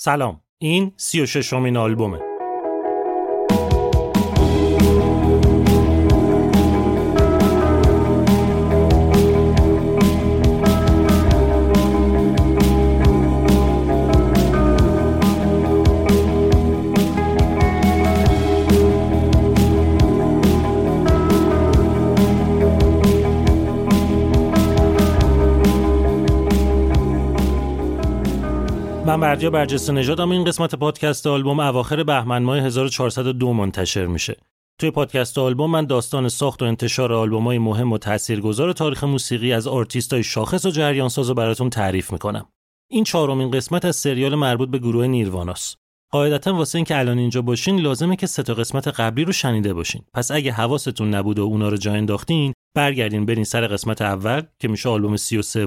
سلام این سی و ششمین آلبومه. من بردیا برجسته نژادم این قسمت پادکست آلبوم اواخر بهمن ماه 1402 منتشر میشه. توی پادکست آلبوم من داستان ساخت و انتشار آلبوم‌های مهم و تاثیرگذار تاریخ موسیقی از آرتیستای شاخص و جریان ساز رو براتون تعریف می‌کنم. این چهارمین قسمت از سریال مربوط به گروه نیرواناست. قاعدتا واسه اینکه الان اینجا باشین لازمه که سه تا قسمت قبلی رو شنیده باشین. پس اگه حواستون نبود و اونا رو جا انداختین، برگردین برین سر قسمت اول که میشه آلبوم 33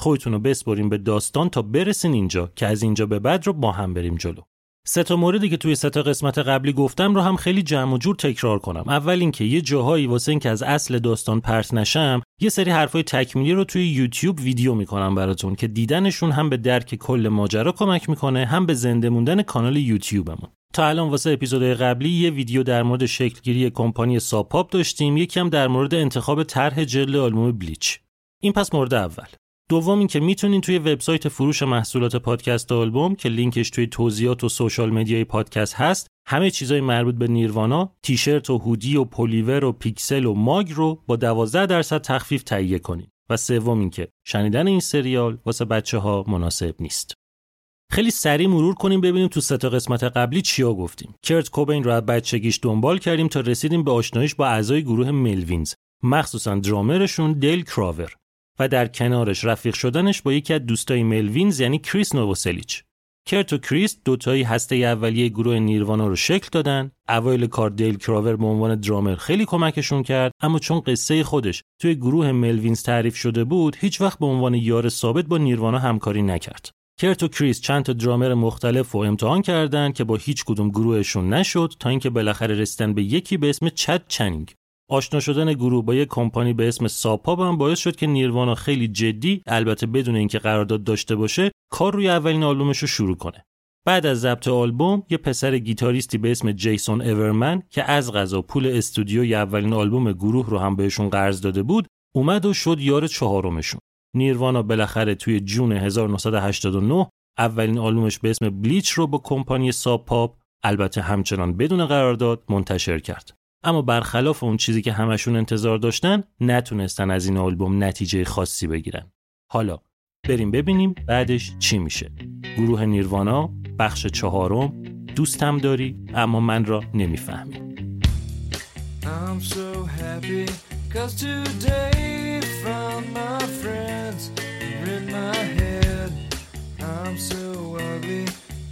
خودتون رو بسپرین به داستان تا برسین اینجا که از اینجا به بعد رو با هم بریم جلو. سه تا موردی که توی سه تا قسمت قبلی گفتم رو هم خیلی جمع و جور تکرار کنم. اول اینکه یه جاهایی واسه اینکه از اصل داستان پرت نشم، یه سری حرفای تکمیلی رو توی یوتیوب ویدیو می‌کنم براتون که دیدنشون هم به درک کل ماجرا کمک می‌کنه، هم به زنده موندن کانال یوتیوبمون. تا الان واسه اپیزودهای قبلی یه ویدیو در مورد شکلگیری کمپانی ساپاپ داشتیم، یکم در مورد انتخاب طرح جلد آلبوم بلیچ. این پس مورد اول. دوم اینکه می‌تونین توی وبسایت فروش محصولات پادکست آلبوم که لینکش توی توضیحات و social media ی پادکست هست همه چیزای مربوط به نیروانا تیشرت و هودی و پلیور و پیکسل و ماگ رو با 12 درصد تخفیف تهیه کنین. و سوم اینکه شنیدن این سریال واسه بچه ها مناسب نیست. خیلی سریع مرور کنیم ببینیم تو سه قسمت قبلی چیا گفتیم. کرت کوبین رو از بچگیش دنبال کردیم تا رسیدیم به آشناییش با اعضای گروه ملوینز مخصوصا درامرشون دیل کراور. و در کنارش رفیق شدنش با یکی از دوستای ملوینز یعنی کریس نووسلیچ. کرت و کریس دوتایی هسته اولیه گروه نیروانا رو شکل دادن. اوایل کار دیل کراور به عنوان درامر خیلی کمکشون کرد اما چون قصه خودش توی گروه ملوینز تعریف شده بود هیچ وقت به عنوان یار ثابت با نیروانا همکاری نکرد. کرت و کریس چند تا درامر مختلف رو امتحان کردند که با هیچ کدوم گروهشون نشد تا اینکه بالاخره رسیدن به یکی به اسم چد چنینگ آشنا شدن گروه با یک کمپانی به اسم ساپاب هم باعث شد که نیروانا خیلی جدی البته بدون اینکه قرارداد داشته باشه کار روی اولین آلبومش رو شروع کنه. بعد از ضبط آلبوم یه پسر گیتاریستی به اسم جیسون اورمن که از غذا پول استودیوی اولین آلبوم گروه رو هم بهشون قرض داده بود اومد و شد یار چهارمشون. نیروانا بالاخره توی جون 1989 اولین آلبومش به اسم بلیچ رو با کمپانی ساب البته همچنان بدون قرارداد منتشر کرد. اما برخلاف اون چیزی که همشون انتظار داشتن نتونستن از این آلبوم نتیجه خاصی بگیرن حالا بریم ببینیم بعدش چی میشه گروه نیروانا بخش چهارم دوستم داری اما من را نمی‌فهمی I'm so happy cause today found my friends in my head. I'm so ugly,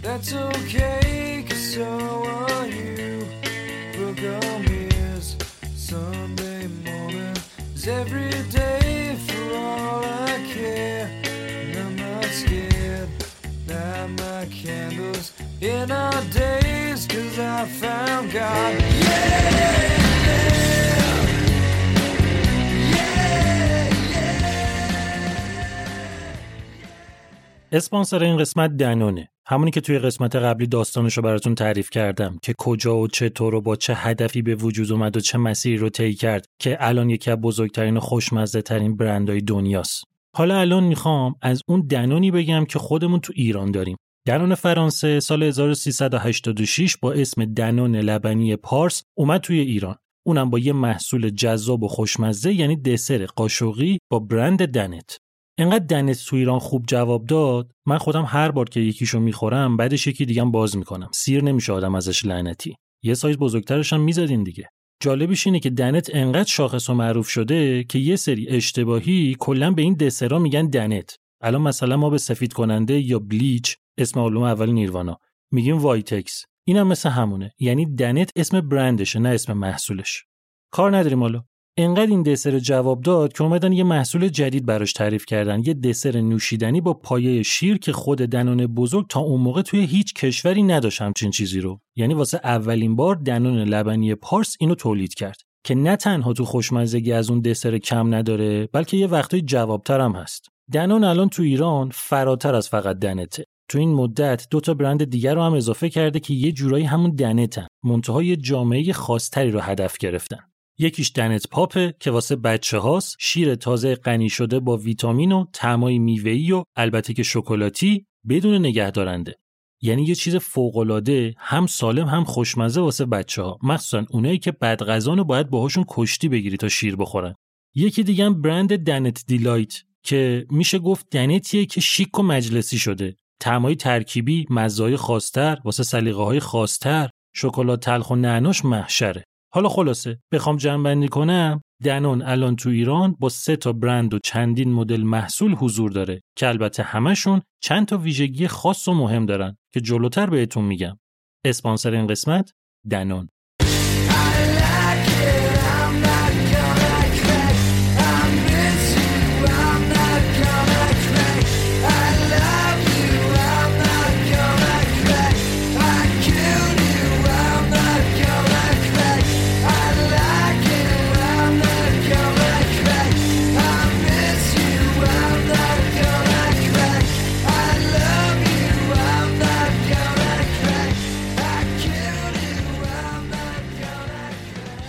that's okay cause so are. every day for all I care. And I'm not scared. Light my candles in our days, cause I found God. Yeah! اسپانسر این قسمت دنونه. همونی که توی قسمت قبلی داستانش رو براتون تعریف کردم که کجا و چطور و با چه هدفی به وجود اومد و چه مسیری رو طی کرد که الان یکی از بزرگترین و خوشمزه ترین برندهای دنیاست. حالا الان می‌خوام از اون دنونی بگم که خودمون تو ایران داریم. دنون فرانسه سال 1386 با اسم دنون لبنی پارس اومد توی ایران. اونم با یه محصول جذاب و خوشمزه یعنی دسر قاشقی با برند دنت. انقدر دنت تو ایران خوب جواب داد؟ من خودم هر بار که یکیشو می‌خورم بعدش یکی دیگم باز می‌کنم. سیر نمیشه آدم ازش لعنتی. یه سایز بزرگترش هم می‌زدین دیگه. جالبش اینه که دنت انقدر شاخص و معروف شده که یه سری اشتباهی کلا به این دسرا میگن دنت. الان مثلا ما به سفید کننده یا bleach اسم آلبوم اول نیروانا میگیم وایتکس. اینم مثل همونه. یعنی دنت اسم برندشه نه اسم محصولش. کار نداریم حالا. انقدر این دسر جواب داد که اومدن یه محصول جدید براش تعریف کردن. یه دسر نوشیدنی با پایه شیر که خود دنون بزرگ تا اون موقع توی هیچ کشوری نداشت همچین چیزی رو. یعنی واسه اولین بار دنون لبنی پارس اینو تولید کرد. که نه تنها تو خوشمزگی از اون دسر کم نداره بلکه یه وقتای جوابتر هم هست. دنون الان تو ایران فراتر از فقط دنته. تو این مدت دو تا برند دیگر رو هم اضافه کرده که یه جورایی همون دنتن. منتها یه جامعه خاصتری رو هدف گرفتن. یکیش دنت پاپه که واسه بچه هاست. شیر تازه غنی شده با ویتامین و طعمای میوه‌ای و البته که شکلاتی بدون نگه دارنده یعنی یه چیز فوق‌العاده هم سالم هم خوشمزه واسه بچه ها مخصوصا اونایی که بدغذان رو باید باهاشون کشتی بگیری تا شیر بخورن. یکی دیگه هم برند دنت دیلایت که میشه گفت دنتیه که شیک و مجلسی شده. طعمای ترکیبی مزای خاصتر واسه سلیقه های خاصتر. شکلات تلخ و نعناش محشره. حالا خلاصه بخوام جمع کنم دنون الان تو ایران با سه تا برند و چندین مدل محصول حضور داره که البته همشون چند تا ویژگی خاص و مهم دارن که جلوتر بهتون میگم. اسپانسر این قسمت دنون.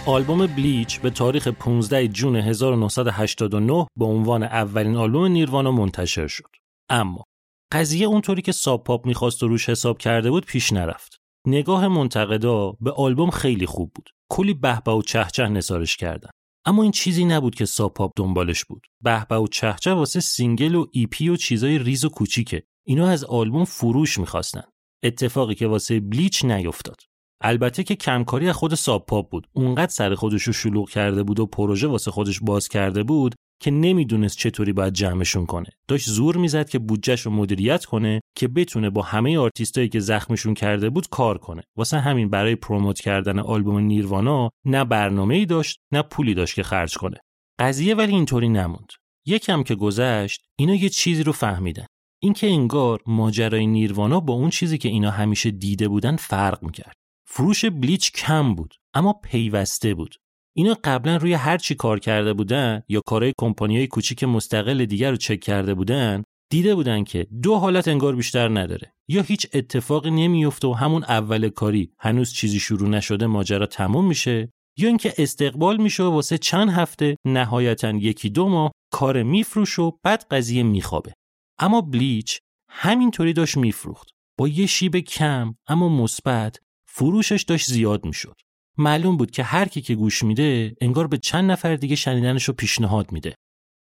آلبوم بلیچ به تاریخ 15 June 1989 به عنوان اولین آلبوم نیروانا منتشر شد. اما قضیه اونطوری که ساب پاپ می‌خواست و روش حساب کرده بود پیش نرفت. نگاه منتقدا به آلبوم خیلی خوب بود. کلی بهبه و چهچه نثارش کردن. اما این چیزی نبود که ساب پاپ دنبالش بود. بهبه و چهچه واسه single و EP و چیزای ریز و کوچیکه. اینا از آلبوم فروش می‌خواستن. اتفاقی که واسه بلیچ نیفتاد. البته که کمکاری از خود ساب بود. اونقدر سر خودش رو شلوغ کرده بود و پروژه واسه خودش باز کرده بود که نمی‌دونست چطوری باید جمعشون کنه. داشت زور می‌زد که بودجهش رو مدیریت کنه که بتونه با همه آرتیستایی که زخمشون کرده بود کار کنه. واسه همین برای پروموت کردن آلبوم نیروانا نه برنامه ای داشت نه پولی داشت که خرج کنه. قضیه ولی اینطوری نموند. یکم که گذشت اینا یه چیزی رو فهمیدن. اینکه انگار ماجرای نیروانا با اون چیزی که اینا همیشه دیده بودن فرق می‌کرد. فروش بلیچ کم بود اما پیوسته بود. اینا قبلا روی هر چی کار کرده بودن یا کارهای کمپانیای کوچیک مستقل دیگر رو چک کرده بودن دیده بودن که دو حالت انگار بیشتر نداره. یا هیچ اتفاقی نمیفته و همون اول کاری هنوز چیزی شروع نشده ماجرا تموم میشه یا اینکه استقبال میشه و واسه چند هفته نهایتا یکی دو ماه کار میفروش و بعد قضیه میخوابه. اما بلیچ همینطوری داشت میفروخت. با یه شیب کم اما مثبت فروشش داشت زیاد می‌شد. معلوم بود که هر کی که گوش میده انگار به چند نفر دیگه شنیدنش رو پیشنهاد میده.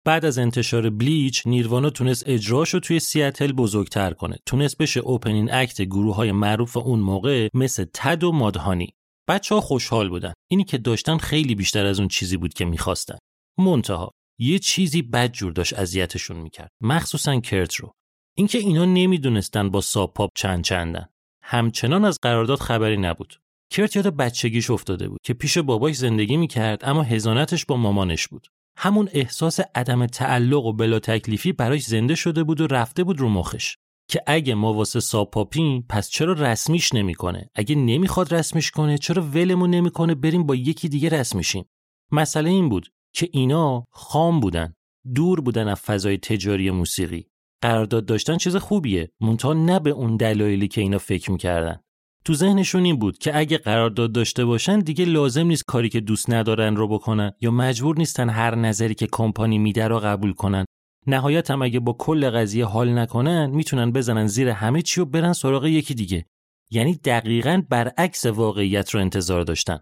بعد از انتشار بلیچ نیروانا تونست اجراش رو توی سیاتل بزرگتر کنه. تونست بشه اوپنین اکت گروه های معروف اون موقع مثل تد و مادهانی. بچه ها خوشحال بودن. اینی که داشتن خیلی بیشتر از اون چیزی بود که می‌خواستن. منتها یه چیزی بدجور داشت اذیتشون می‌کرد. مخصوصا کرت رو. اینکه اینا نمی‌دونستن با ساب پاپ چند چندن. همچنان از قرارداد خبری نبود. کرت یاد بچگیش افتاده بود که پیش باباش زندگی می‌کرد اما هزانتش با مامانش بود. همون احساس عدم تعلق و بلا تکلیفی براش زنده شده بود و رفته بود رو مخش. که اگه ما واسه ساپاپین پس چرا رسمیش نمی‌کنه؟ اگه نمی‌خواد رسمیش کنه چرا ولمون نمی‌کنه بریم با یکی دیگه رسمیشیم؟ مسئله این بود که اینا خام بودن، دور بودن از فضای تجاری موسیقی. قرارداد داشتن چیز خوبیه. مونتا نه به اون دلایلی که اینا فکر می‌کردن. تو ذهنشون این بود که اگه قرارداد داشته باشن دیگه لازم نیست کاری که دوست ندارن رو بکنن یا مجبور نیستن هر نظری که کمپانی میده رو قبول کنن. نهایت هم اگه با کل قضیه حال نکنن می‌تونن بزنن زیر همه چی و برن سراغ یکی دیگه. یعنی دقیقا برعکس واقعیت رو انتظار داشتن.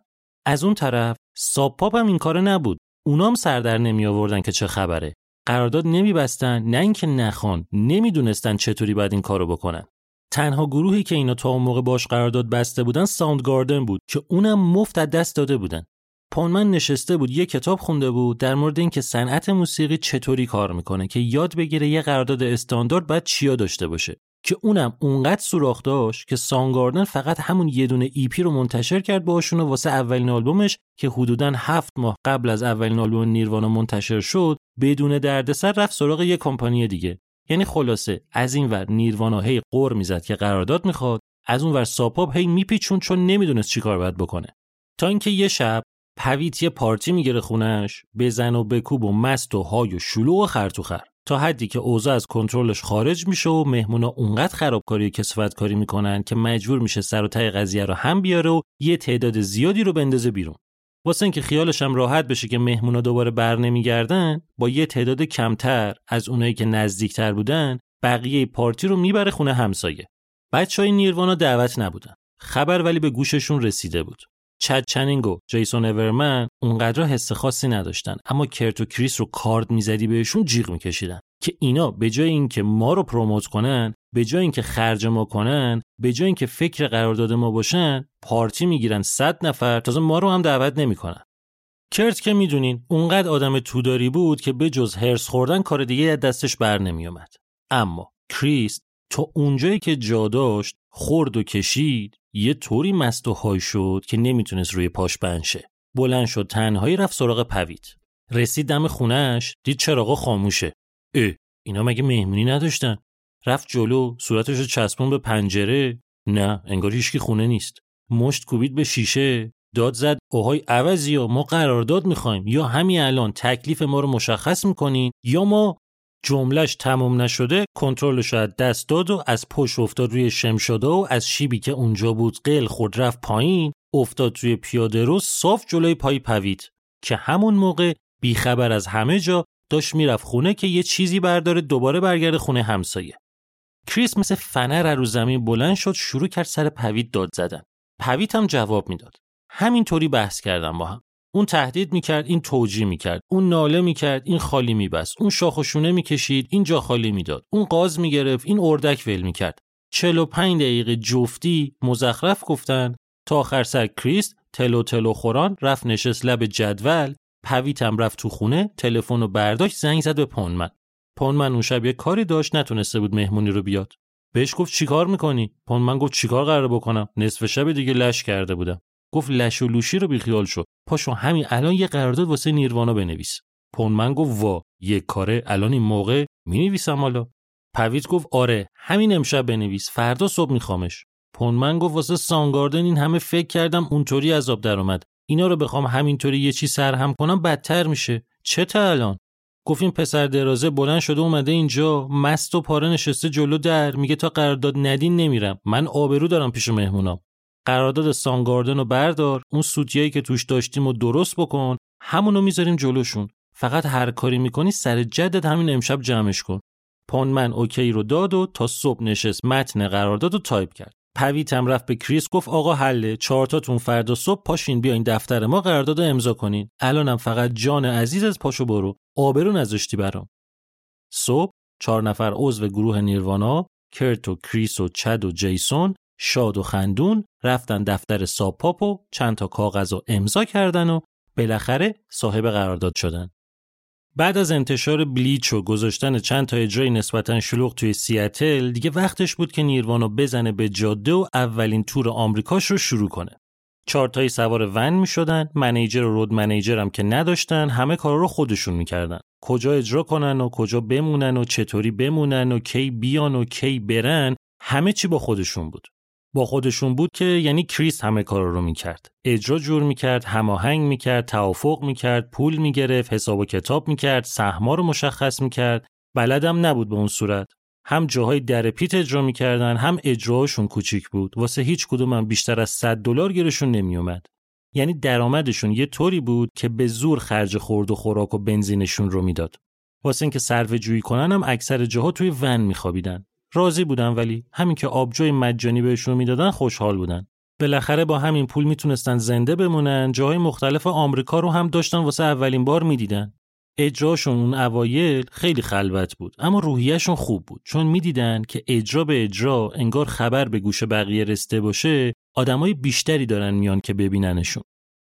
از اون طرف ساب پاپ هم این کاره نبود. اونام سر در نمی آوردن که چه خبره. قرارداد نمیبستن نه اینکه نخوان نمی‌دونستن چطوری باید این کارو بکنن. تنها گروهی که اینا تا اون موقع باش قرارداد بسته بودن ساوند گاردن بود که اونم مفت از دست داده بودن. پونمن نشسته بود یه کتاب خونده بود در مورد اینکه صنعت موسیقی چطوری کار می‌کنه که یاد بگیره یه قرارداد استاندارد باید چیا داشته باشه. که اونم اونقدر سوراخ داشت که ساوند گاردن فقط همون یه دونه EP رو منتشر کرد باشون و واسه اولین آلبومش که حدودا هفت ماه قبل از اولین آلبوم نیروانا منتشر شد بدون دردسر رفت سراغ یه کمپانی دیگه. یعنی خلاصه از این ور نیروانا هی قور می‌زد که قرارداد می‌خواد از اون ور ساپاپ هی میپیچون چون نمی‌دونست چیکار باید بکنه. تا اینکه یه شب پویت یه پارتی می‌گیره خونش بزن و بکوب و مست و های و شلوغ و خر تا حدی که اوضاع از کنترلش خارج میشه و مهمونا اونقدر خرابکاری و کسفت کاری می‌کنن که مجبور میشه سر و ته قضیه رو هم بیاره و یه تعداد زیادی رو بندازه بیرون. واسه اینکه خیالش هم راحت بشه که مهمونا دوباره بر نمیگردن با یه تعداد کمتر از اونایی که نزدیکتر بودن بقیه پارتی رو می‌بره خونه همسایه. بچهای نیروانا دعوت نبودن. خبر ولی به گوششون رسیده بود. چد چنینگ و جیسون اورمن اونقدر حس خاصی نداشتن اما کرت و کریس رو کارد می‌زدی بهشون جیغ میکشیدن که اینا به جای اینکه ما رو پروموت کنن به جای اینکه خرج ما کنن به جای اینکه فکر قرارداد ما باشن پارتی می‌گیرن صد نفر تازه ما رو هم دعوت نمی‌کنن. کرت که می‌دونین اونقدر آدم توداری بود که به جز هرس خوردن کار دیگه دستش بر نمیومد اما کریس تا اونجایی که جا داشت خورد و کشید. یه طوری مست و های شد که نمی‌تونست روی پاش بنشه بلند شد تنهایی رفت سراغ پوید رسید دم خونش دید چراغا خاموشه. اه اینا مگه مهمونی نداشتن؟ رفت جلو صورتش رو چسبون به پنجره. نه انگار هیچکی خونه نیست. مشت کوبید به شیشه. داد زد اوهای عوضی ما قرارداد می‌خوایم. یا همین الان تکلیف ما رو مشخص می‌کنین یا ما جملش تمام نشده کنترلش از دست داد و از پشت افتاد روی شمشاده و از شیبی که اونجا بود قل خود رفت پایین افتاد روی پیاده رو صاف جلوی پای پوید که همون موقع بیخبر از همه جا داشت می‌رفت خونه که یه چیزی برداره دوباره برگرده خونه همسایه. کریس مثل فنر رو زمین بلند شد شروع کرد سر پوید داد زدن. پوید هم جواب می‌داد. همینطوری بحث کردم با هم. اون تهدید می‌کرد این توجیه می‌کرد. اون ناله می‌کرد این خالی میبست. اون شاخ و شونه می‌کشید این جا خالی می‌داد. اون قاز می‌گرفت این اردک ول می‌کرد. 45 دقیقه جفتی مزخرف گفتن تا آخر سر کریست تلو تلو خوران رفت نشست لب جدول پویتم رفت تو خونه تلفن و برداشت زنگ زد به پونمن. پونمن اون شب یه کاری داشت نتونسته بود مهمونی رو بیاد. بهش گفت چیکار می‌کنی؟ پونمن گفت چیکار قراره بکنم؟ نصف شب دیگه لش کرده بودم. گفت لش و لوشی رو بیخیال شو. پاشو همین الان یه قرارداد واسه نیروانا بنویس. پونمن گفت وا یه کاره الان این موقع می‌نویسم حالا. پویت گفت آره همین امشب بنویس فردا صبح میخوامش. پونمن گفت واسه سانگاردن این همه فکر کردم اونطوری عذاب در اومد اینا رو بخوام همینطوری یه چی سرهم کنم بدتر میشه. چه تا الان؟ گفت این پسر درازه بلند شده اومده اینجا مست و پاره نشسته جلو در میگه تا قرارداد ندین نمیرم. من آبرو دارم پیش مهمونام. قرارداد ساوند گاردن رو بردار اون سوتیایی که توش داشتیم و درست بکن همونو می‌ذاریم جلوشون. فقط هر کاری می‌کنی سر جدت همین امشب جمعش کن. پونمن OK رو داد و تا صبح نشست متن قرارداد رو تایپ کرد. پویتم رفت به کریس گفت آقا حله چهارتاتون فردا صبح پاشین بیاین دفتر ما قرارداد امضا کنین. الانم فقط جان عزیزت پاشو برو. آبرو نذاشتی برام. صبح چهار نفر عضو گروه نیروانا کرت و کریس و چد و جیسون شاد و خندون رفتن دفتر ساپاپ و چند تا کاغذ و امضا کردن و بالاخره صاحب قرارداد شدن. بعد از انتشار بلیچ و گذاشتن چند تا اجرای نسبتا شلوغ توی سیاتل دیگه وقتش بود که نیروانو بزنه به جاده و اولین تور آمریکاش رو شروع کنه. چارتایی سوار ون می شدن، منیجر و رود منیجر هم که نداشتن همه کارا رو خودشون می‌کردن. کجا اجرا کنن و کجا بمونن و چطوری بمونن و کی بیان و کی برن همه چی با خودشون بود. با خودشون بود که یعنی کریس همه کار رو می‌کرد. اجرا جور می‌کرد هماهنگ می‌کرد توافق می‌کرد پول می‌گرفت حساب و کتاب می‌کرد سهما رو مشخص می‌کرد. بلدم نبود به اون صورت. هم جاهای در پیت اجرا می‌کردن هم اجراهاشون کوچیک بود. واسه هیچ کدوم هم بیشتر از 100 دلار گیرشون نمیومد یعنی درآمدشون یه طوری بود که به زور خرج خورد و خوراک و بنزینشون رو می‌داد. واسه اینکه صرفه جویی کنن هم اکثر جاها توی ون میخوابیدن. راضی بودن ولی همین که آبجوی مجانی بهشون می‌دادن خوشحال بودن. بالاخره با همین پول می‌تونستن زنده بمونن جاهای مختلف آمریکا رو هم داشتن واسه اولین بار می‌دیدن. اجراشون اون اوایل خیلی خلوت بود اما روحیهشون خوب بود. چون می‌دیدن که اجرا به اجرا انگار خبر به گوش بقیه رسته باشه آدمای بیشتری دارن میان که ببیننشون.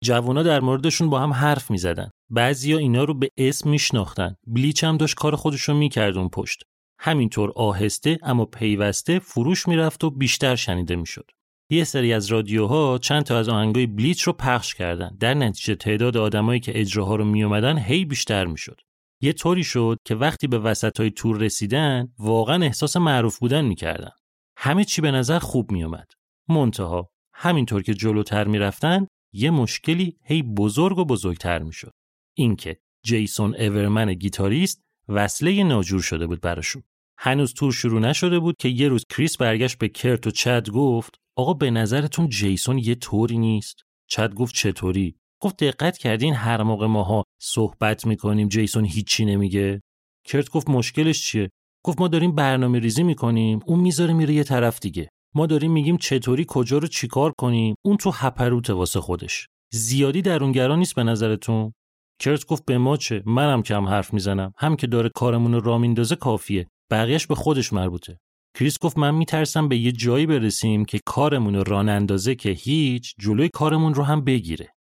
جوونا در موردشون با هم حرف می‌زدن. بعضیا اینا رو به اسم میشناختن. بلیچ هم داشت کار خودش رو می‌کرد اون پشت. همینطور آهسته اما پیوسته فروش می‌رفت و بیشتر شنیده می‌شد. یه سری از رادیوها چند تا از آهنگای بلیچ رو پخش کردن. در نتیجه تعداد آدمایی که اجراها رو میومدن هی بیشتر می‌شد. یه طوری شد که وقتی به وسط های تور رسیدن واقعا احساس معروف بودن می‌کردن. همه چی به نظر خوب میومد منتها همینطور که جلوتر می‌رفتن یه مشکلی هی بزرگ و بزرگتر می‌شد. اینکه جیسون اورمن گیتاریست وصله ناجور شده بود براشون. هنوز تور شروع نشده بود که یه روز کریس برگشت به کرت و چد گفت آقا به نظرتون جیسون یه طوری نیست؟ چد گفت چطوری؟ گفت دقت کردین هر موقع ماها صحبت می‌کنیم جیسون هیچی نمیگه. کرت گفت مشکلش چیه؟ گفت ما داریم برنامه ریزی می‌کنیم اون می‌ذاره میره یه طرف دیگه. ما داریم میگیم چطوری کجا رو چیکار کنیم اون تو هپروت واسه خودش. زیادی درونگرا نیست به نظرتون؟ کرت گفت به ما چه؟ منم کم حرف می‌زنم. هم که داره کارمون رو را میندازه کافیه. بقیهش به خودش مربوطه. کریس گفت من میترسم به یه جایی برسیم که کارمون رو ران اندازه که هیچ جلوی کارمون رو هم بگیره.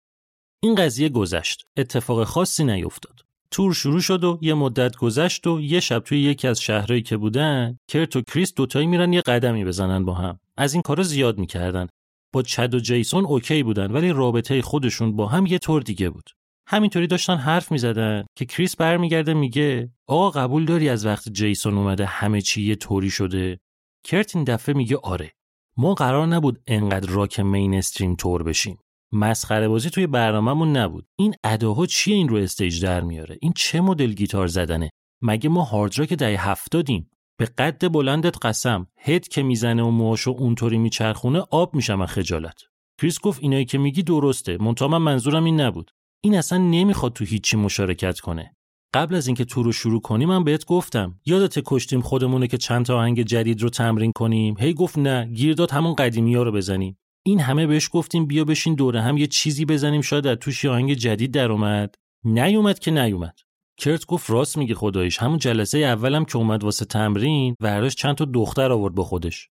این قضیه گذشت. اتفاق خاصی نیفتاد تور شروع شد و یه مدت گذشت و یه شب توی یکی از شهرهایی که بودن کرت و کریس دوتایی میرن یه قدمی بزنن با هم. از این کارا زیاد می‌کردن. با چد و جیسون OK بودن ولی رابطه خودشون با هم یه طور دیگه بود. همینطوری داشتن حرف می‌زدن که کریس برمیگرده میگه آقا قبول داری از وقت جیسون اومده همه چی یه طوری شده؟ کرت این دفعه میگه آره. ما قرار نبود انقدر راک mainstream تور بشیم. مسخره بازی توی برنامهمون نبود. این اداها چیه این رو stage در میاره؟ این چه مدل گیتار زدنه؟ مگه ما hard rock دهه هفتادیم؟ به قد بلندت قسم. هد که می‌زنه و موهاشو اونطوری میچرخونه آب میشم از خجالت. کریس گفت اینایی که میگی درسته. منتها من منظورم این نبود. این اصلا نمی‌خواد تو هیچی مشارکت کنه. قبل از اینکه تو رو شروع کنیم من بهت گفتم. یادت کشتیم خودمونه که چند تا آهنگ جدید رو تمرین کنیم. هی گفت نه گیر داد همون قدیمی ها رو بزنیم. این همه بهش گفتیم بیا بشین دوره هم یه چیزی بزنیم شاید از توش یه آهنگ جدید در اومد. نیومد که نیومد. کرت گفت راست میگه خداییش همون جلسه اولم که اومد واسه تمرین ورداشت چند تا دختر آورد با خودش.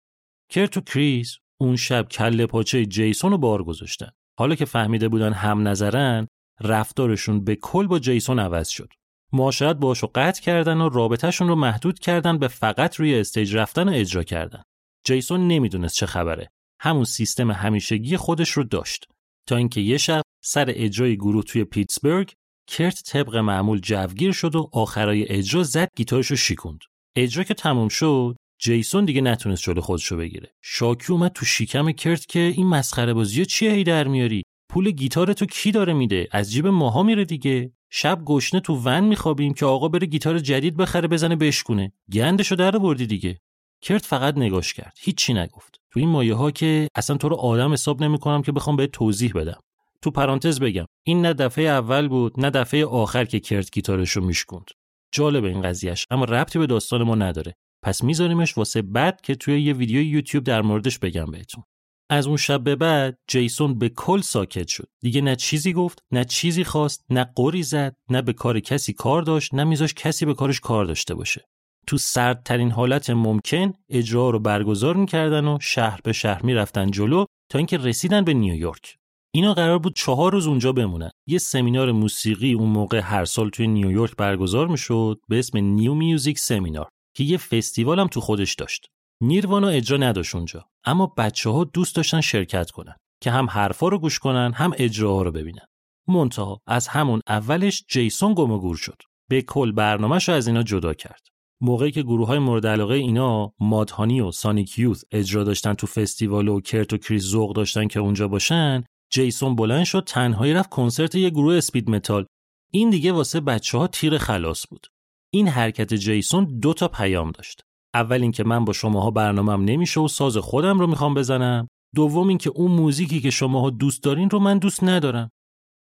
کرت و کریس اون شب کله پاچه جیسون رو بار گذاشتن. حالا که فهمیده بودن هم نظرن رفتارشون به کل با جیسون عوض شد. معاشرت باهاش رو قطع کردن و رابطهشون رو محدود کردن به فقط روی stage رفتن و اجرا کردن. جیسون نمی‌دونست چه خبره. همون سیستم همیشگی خودش رو داشت. تا اینکه یه شب سر اجرای گروه توی پیتسبرگ کرت طبق معمول جوگیر شد و آخرای اجرا زد گیتارش رو شیکوند. اجرا که تموم شد جیسون دیگه نتونست جلو خودش رو بگیره. شاکی اومد تو شیکم کرت که این مسخره بازی چیه هی در میاری؟ پول گیتار تو کی داره میده؟ از جیب ماها میره دیگه. شب گشنه تو ون میخوابیم که آقا بره گیتار جدید بخره بزنه بشکونه. گندشو در بردی دیگه. کرت فقط نگاش کرد. هیچی نگفت. تو این مایه ها که اصلا تو رو آدم حساب نمی‌کنم که بخوام به توضیح بدم. تو پرانتز بگم. این نه دفعه اول بود نه دفعه آخر که کرت گیتارش رو میشکوند. جالب این قضیهش اما ربطی به داستان ما نداره. پس میذاریمش واسه بعد که توی یه ویدیو یوتیوب در موردش بگم بهتون. از اون شب به بعد جیسون به کل ساکت شد. دیگه نه چیزی گفت نه چیزی خواست نه قری زد نه به کار کسی کار داشت نه میذاش کسی به کارش کار داشته باشه. تو سردترین حالت ممکن اجرا رو برگزار می‌کردن و شهر به شهر می‌رفتن جلو تا اینکه رسیدن به نیویورک. اینا قرار بود چهار روز اونجا بمونن. یه سمینار موسیقی اون موقع هر سال توی نیویورک برگزار می‌شد به اسم New Music Seminar که یه فستیوال هم تو خودش داشت. نیروانا اجرا نداشت اونجا. اما بچه ها دوست داشتن شرکت کنن که هم حرفا رو گوش کنن هم اجراها رو ببینن. منتها از همون اولش جیسون گم گور شد. به کل برنامهش رو از اینا جدا کرد. موقعی که گروه های مورد علاقه اینا مادهانی و سانیک یوث اجرا داشتن تو فستیوال و کرت و کریس ذوق داشتن که اونجا باشن جیسون بلند شد تنهایی رفت کنسرت یه گروه speed metal. این دیگه واسه بچه ها تیر خلاص بود. این حرکت جیسون دو تا پیام داشت. اول اینکه من با شماها برنامهم نمیشه و ساز خودم رو می‌خوام بزنم. دوم اینکه اون موزیکی که شماها دوست دارین رو من دوست ندارم.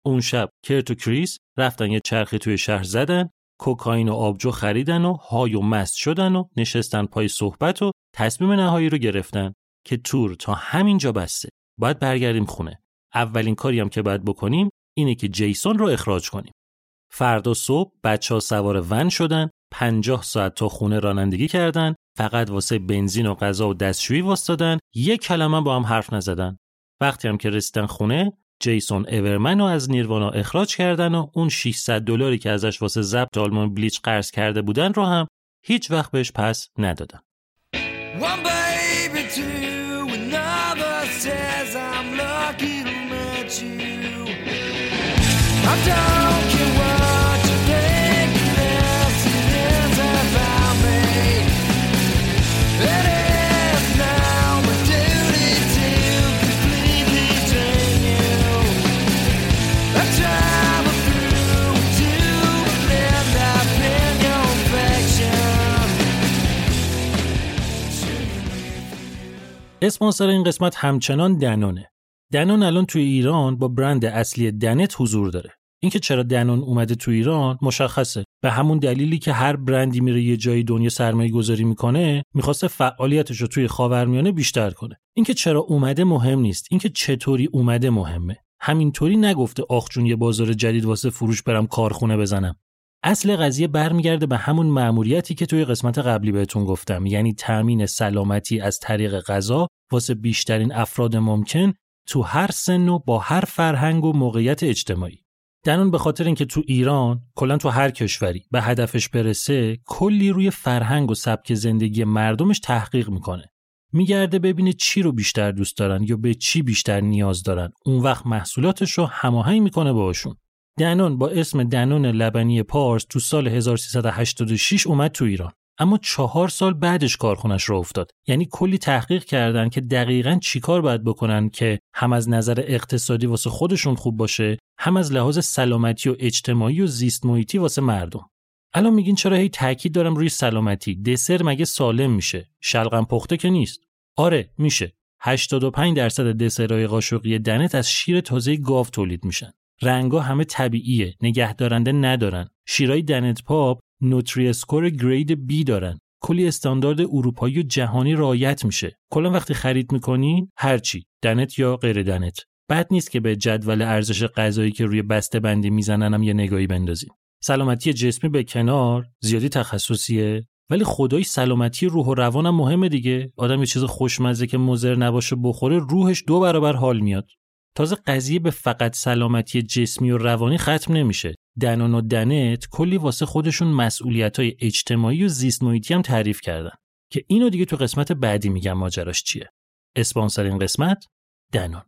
اون شب کرت و کریس رفتن یه چرخی توی شهر زدن کوکائین و آبجو خریدن و high و مست شدن و نشستن پای صحبت و تصمیم نهایی رو گرفتن که تور تا همینجا بسته. باید برگردیم خونه. اولین کاری هم که باید بکنیم اینه که جیسون رو اخراج کنیم. فردا صبح بچه ها سوار ون شدن پنجاه ساعت تا خونه رانندگی کردن فقط واسه بنزین و غذا و دستشویی واسطادن یک کلمه با هم حرف نزدن. وقتی هم که رسیدن خونه جیسون اورمن رو از نیروانا اخراج کردن و اون 600 دلاری که ازش واسه ضبط آلبوم بلیچ قرض کرده بودن رو هم هیچ وقت بهش پس ندادن. I'm lucky اسپانسر این قسمت همچنان دنونه. دنون الان توی ایران با برند اصلی دنت حضور داره. اینکه چرا دنون اومده تو ایران مشخصه. به همون دلیلی که هر برندی میره یه جایی دنیا سرمایه گذاری می‌کنه می‌خواسته فعالیتش رو توی خاورمیانه بیشتر کنه. اینکه چرا اومده مهم نیست. اینکه چطوری اومده مهمه. همینطوری نگفته آخ جون یه بازار جدید واسه فروش برم کارخونه بزنم. اصل قضیه برمیگرده به همون مأموریتی که توی قسمت قبلی بهتون گفتم. یعنی تأمین سلامتی از طریق غذا واسه بیشترین افراد ممکن تو هر سن و با هر فرهنگ و موقعیت اجتماعی. دنون به خاطر اینکه تو ایران کلا تو هر کشوری به هدفش برسه کلی روی فرهنگ و سبک زندگی مردمش تحقیق می‌کنه. میگرده ببینه چی رو بیشتر دوست دارن یا به چی بیشتر نیاز دارن. اون وقت محصولاتش رو هماهنگ می‌کنه باشون دنون با اسم دنون لبنی پارس تو سال 1386 اومد تو ایران. اما چهار سال بعدش کارخونش رو افتاد. یعنی کلی تحقیق کردن که دقیقا چیکار باید بکنن که هم از نظر اقتصادی واسه خودشون خوب باشه هم از لحاظ سلامتی و اجتماعی و زیست محیطی واسه مردم. الان میگین چرا هی تاکید دارم روی سلامتی؟ دسر مگه سالم میشه؟ شلغم پخته که نیست. آره میشه. 85 درصد دسرهای قاشقی دنت از شیر تازه گاو تولید میشن. رنگا همه طبیعیه نگهدارنده ندارن. شیرای دنت پاپ نوتری اسکور گرید بی دارن. کلی استاندارد اروپایی و جهانی رعایت میشه. کلا وقتی خرید می‌کنی هرچی دنت یا غیر دنت. بد نیست که به جدول ارزش غذایی که روی بسته بندی میزننم یه نگاهی بندازیم سلامتی جسمی به کنار زیادی تخصصیه. ولی خدای سلامتی روح و روانم مهمه دیگه. آدم یه چیز خوشمزه که مضر نباشه بخوره روحش دو برابر حال میاد. تازه قضیه به فقط سلامتی جسمی و روانی ختم نمیشه. دنون و دنت کلی واسه خودشون مسئولیت های اجتماعی و زیست محیطی هم تعریف کردن. که اینو دیگه تو قسمت بعدی میگم ماجراش چیه. اسپانسر این قسمت دنون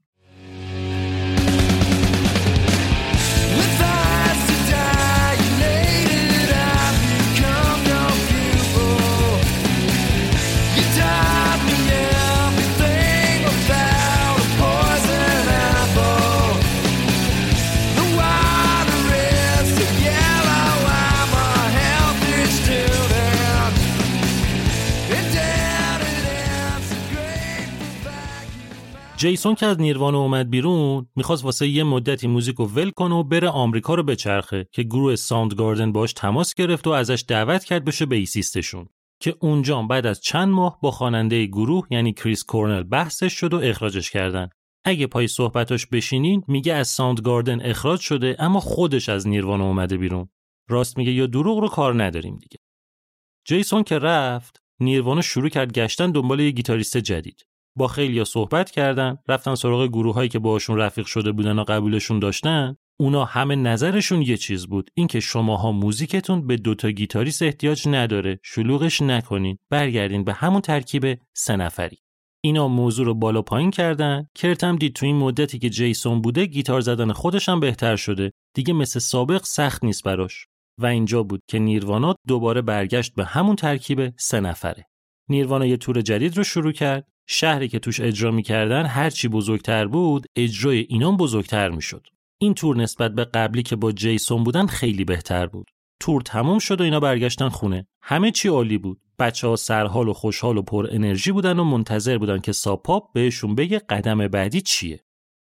جیسون که از نیروانا اومد بیرون می‌خواست واسه یه مدتی موزیک رو ول کنه و بره آمریکا رو بچرخه که گروه ساوند گاردن باش تماس گرفت و ازش دعوت کرد بشه bassist شون که اونجا بعد از چند ماه با خواننده گروه یعنی کریس کورنل بحثش شد و اخراجش کردن. اگه پای صحبتاش بشینین میگه از ساوند گاردن اخراج شده اما خودش از نیروانا اومده بیرون. راست میگه یا دروغ رو کار نداریم دیگه. جیسون که رفت نیروانا شروع کرد گشتن دنبال یه گیتاریست جدید. با خیلیا صحبت کردن رفتن سراغ گروه هایی که باشون رفیق شده بودن و قبولشون داشتن. اونا همه نظرشون یه چیز بود اینکه شماها موزیکتون به دوتا گیتاریست احتیاج نداره شلوغش نکنین برگردین به همون ترکیب سه نفری. اینا موضوع رو بالا پایین کردن. کرتم دید تو این مدتی که جیسون بوده گیتار زدن خودش هم بهتر شده. دیگه مثل سابق سخت نیست براش. و اینجا بود که نیروانا دوباره برگشت به همون ترکیب سه نفره. نیروانا یه تور جدید رو شروع کرد. شهری که توش اجرا می‌کردن هرچی بزرگتر بود اجرای اینام بزرگتر می‌شد این تور نسبت به قبلی که با جیسون بودن خیلی بهتر بود تور تموم شد و اینا برگشتن خونه همه چی عالی بود بچه ها سرحال و خوشحال و پر انرژی بودن و منتظر بودن که ساب پاپ بهشون بگه قدم بعدی چیه.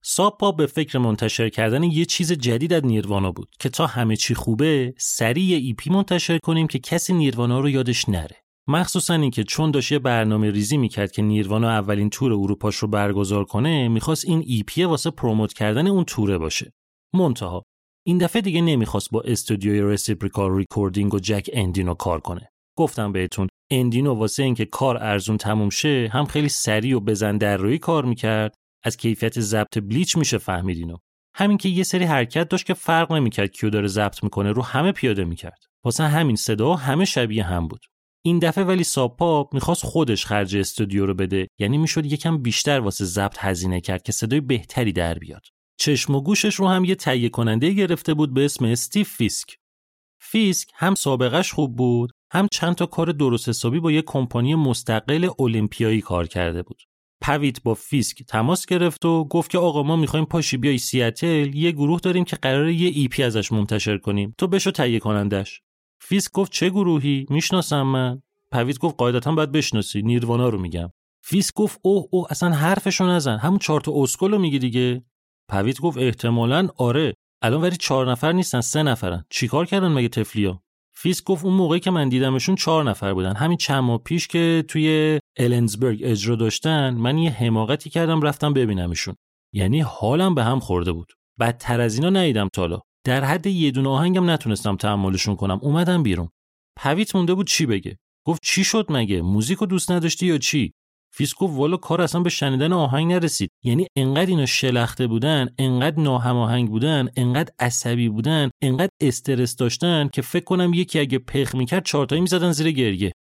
ساب پاپ به فکر منتشر کردن یه چیز جدید از نیروانا بود که تا همه چی خوبه سریع EP منتشر کنیم که کسی نیروانا رو یادش نره. مخصوصا اینکه چون داشت یه برنامه ریزی می‌کرد که نیروانا اولین تور اروپاش رو برگزار کنه می‌خواست این EP واسه promote کردن اون توره باشه. منتها این دفعه دیگه نمی‌خواست با استودیوی Reciprocal Recording و جک اندینو کار کنه. گفتم بهتون اندینو واسه اینکه کار ارزون تموم شه هم خیلی سریع و بزن در روی کار می‌کرد از کیفیت ضبط Bleach میشه فهمید اینو همین که یه سری حرکت داشت که فرق نمی‌کرد کیو داره ضبط می‌کنه رو همه پیاده می‌کرد واسه همین صدا همه شبیه هم بود این دفعه ولی Sub Pop می‌خواست خودش خرج استودیو رو بده. یعنی می‌شد یکم بیشتر واسه ضبط هزینه کرد که صدای بهتری در بیاد. چشم و گوشش رو هم یه تهیه کننده گرفته بود به اسم استیو فیسک. فیسک هم سابقش خوب بود هم چند تا کار درست حسابی با یه کمپانی مستقل المپیایی کار کرده بود. پویت با فیسک تماس گرفت و گفت که آقا ما می‌خوایم پاشی بیای سیاتل یه گروه داریم که قراره یه EP ازش منتشر کنیم. تو بشو تهیه کنندش فیسک گفت چه گروهی؟ می‌شناسم من. پویت گفت قاعدتا باید بشناسی. نیروانا رو میگم. فیسک گفت اوه اوه اصلا حرفشو نزن. همون چهار تا اسکل رو میگی دیگه. پویت گفت احتمالا آره. الان ولی چهار نفر نیستن سه نفرن. چیکار کردن مگه طفلیا؟ فیسک گفت اون موقعی که من دیدمشون چهار نفر بودن. همین چند ماه پیش که توی النزبرگ اجرا داشتن من یه حماقتی کردم رفتم ببینمشون. یعنی حالم به هم خورده بود. بدتر از اینا ندیدم تا حالا در حد یه دونه آهنگم نتونستم تحملشون کنم. اومدم بیرون. پویت مونده بود چی بگه؟ گفت چی شد مگه؟ موزیکو دوست نداشتی یا چی؟ فیسک گفت والا کار اصلا به شنیدن آهنگ نرسید. یعنی انقدر اینا شلخته بودن انقدر ناهماهنگ بودن انقدر عصبی بودن انقدر استرس داشتن که فکر کنم یکی اگه پخ می‌کرد چارتایی می‌زدن زیر گریه.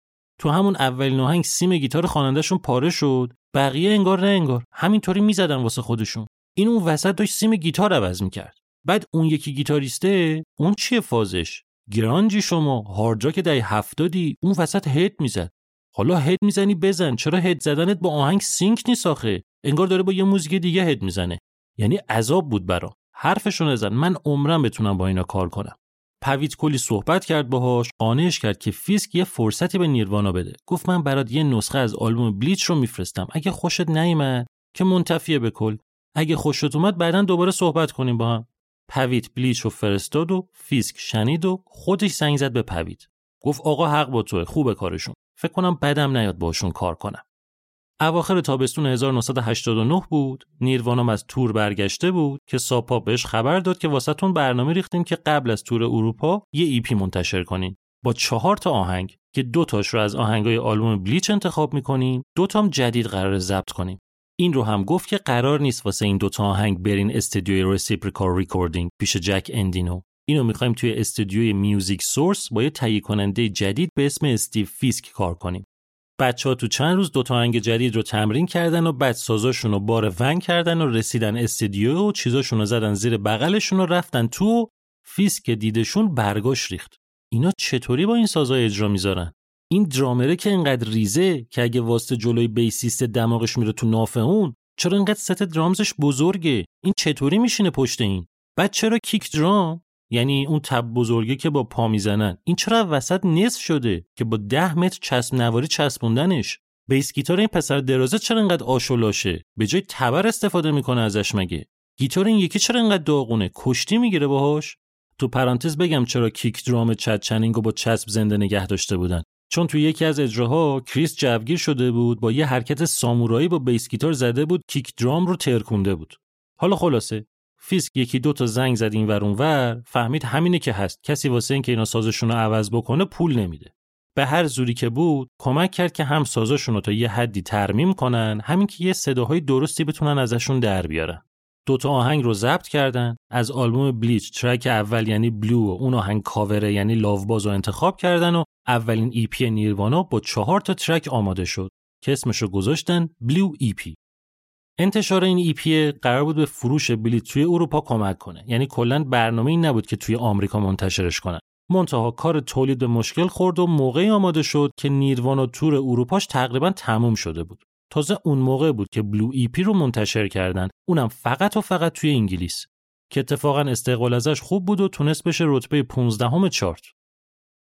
تو همون اولین آهنگ سیم گیتار خوانندهشون پاره شد. بقیه انگار نه انگار. همینطوری می‌زدن واسه خودشون. این اون وسط داشت سیم گیتار عوض می‌کرد. بعد اون یکی گیتاریسته اون چیه فازش؟ grungeی شما hard rock دهه هفتادی اون وسط head می‌زد. حالا head می‌زنی بزن چرا head زدنت با آهنگ sync نیست آخه؟ انگار داره با یه موزیک دیگه head می‌زنه. یعنی عذاب بود برا. حرفشو نزن من عمرم بتونم با اینا کار کنم. پویت کلی صحبت کرد باهاش قانعش کرد که فیسک یه فرصتی به نیروانا بده. گفت من برات یه نسخه از آلبوم Bleach رو میفرستم. اگه خوشت نیومد که منتفیه به کل. اگه خوشت اومد بعدا دوباره صحبت کنیم با هم. پویت Bleach رو فرستاد و فیسک شنید و خودش زنگ زد به پویت. گفت آقا حق با توه خوبه کارشون. فکر کنم بدم نیاد باشون کار کنم. اواخر تابستون 1989 بود. نیروانام از تور برگشته بود که Sub Pop بهش خبر داد که واسهتون برنامه ریختیم که قبل از تور اروپا یه EP منتشر کنین. با چهار تا آهنگ که دو تاش رو از آهنگای آلبوم Bleach انتخاب می‌کنیم دو تام جدید قرار ضبط کنیم این رو هم گفت که قرار نیست واسه این دوتا آهنگ برین استودیوی Reciprocal Recording پیش جک اندینو اینو می‌خوایم توی استودیوی Music Source با یه تهیه کننده جدید به اسم استیو فیسک کار کنیم. بچه ها تو چند روز دوتا آهنگ جدید رو تمرین کردن و بعد سازاشون رو بار ون کردن و رسیدن استودیو و چیزاشون رو زدن زیر بغلشون و رفتن تو فیسک دیدشون برگاش ریخت. اینا چطوری با این سازای اجرا می‌ذارن؟ این درامره که انقدر ریزه که اگه واسه جلوی بیسیست دماغش میره تو نافه اون چرا انقدر ست درامزش بزرگه؟ این چطوری میشینه پشت این؟ بعد چرا کیک درام؟ یعنی اون تب بزرگی که با پا می‌زنن. این چرا وسط نصف شده که با ده متر چسب نواری چسبوندنش؟ بیس گیتار این پسر درازه چرا انقدر آشولاشه؟ به جای تبر استفاده می‌کنه ازش مگه؟ گیتار این یکی چرا انقدر داغونه؟ کشتی می‌گیره باهاش؟ تو پرانتز بگم چرا kick drum چد چنینگ با چسب زنده نگه داشته بودن. چون تو یکی از اجراها کریس جوگیر شده بود با یه حرکت سامورایی با bass guitar زده بود kick drum رو ترکونده بود. حالا خلاصه فیسک یکی دو تا زنگ زد این ور اون ور فهمید همینه که هست. کسی واسه اینکه اینا سازشون رو عوض بکنه پول نمیده. به هر زوری که بود کمک کرد که هم سازشون رو تا یه حدی ترمیم کنن همین که یه صداهای درستی بتونن ازشون در بیارن. دوتا آهنگ رو ضبط کردن از آلبوم Bleach track اول یعنی Blew و اون آهنگ کاوره یعنی Love Buzz رو انتخاب کردن و اولین EP نیروانا با چهار تا track آماده شد که اسمش رو گذاشتن Blew EP انتشار این EP قرار بود به فروش بلیط توی اروپا کمک کنه. یعنی کلا برنامه این نبود که توی آمریکا منتشرش کنن. منتها کار تولید به مشکل خورد و موقعی آماده شد که نیروانا تور اروپاش تقریبا تموم شده بود. تازه اون موقع بود که Blew EP رو منتشر کردن. اونم فقط و فقط توی انگلیس. که اتفاقا استقبال ازش خوب بود و تونست بشه رتبه 15 همه چارت.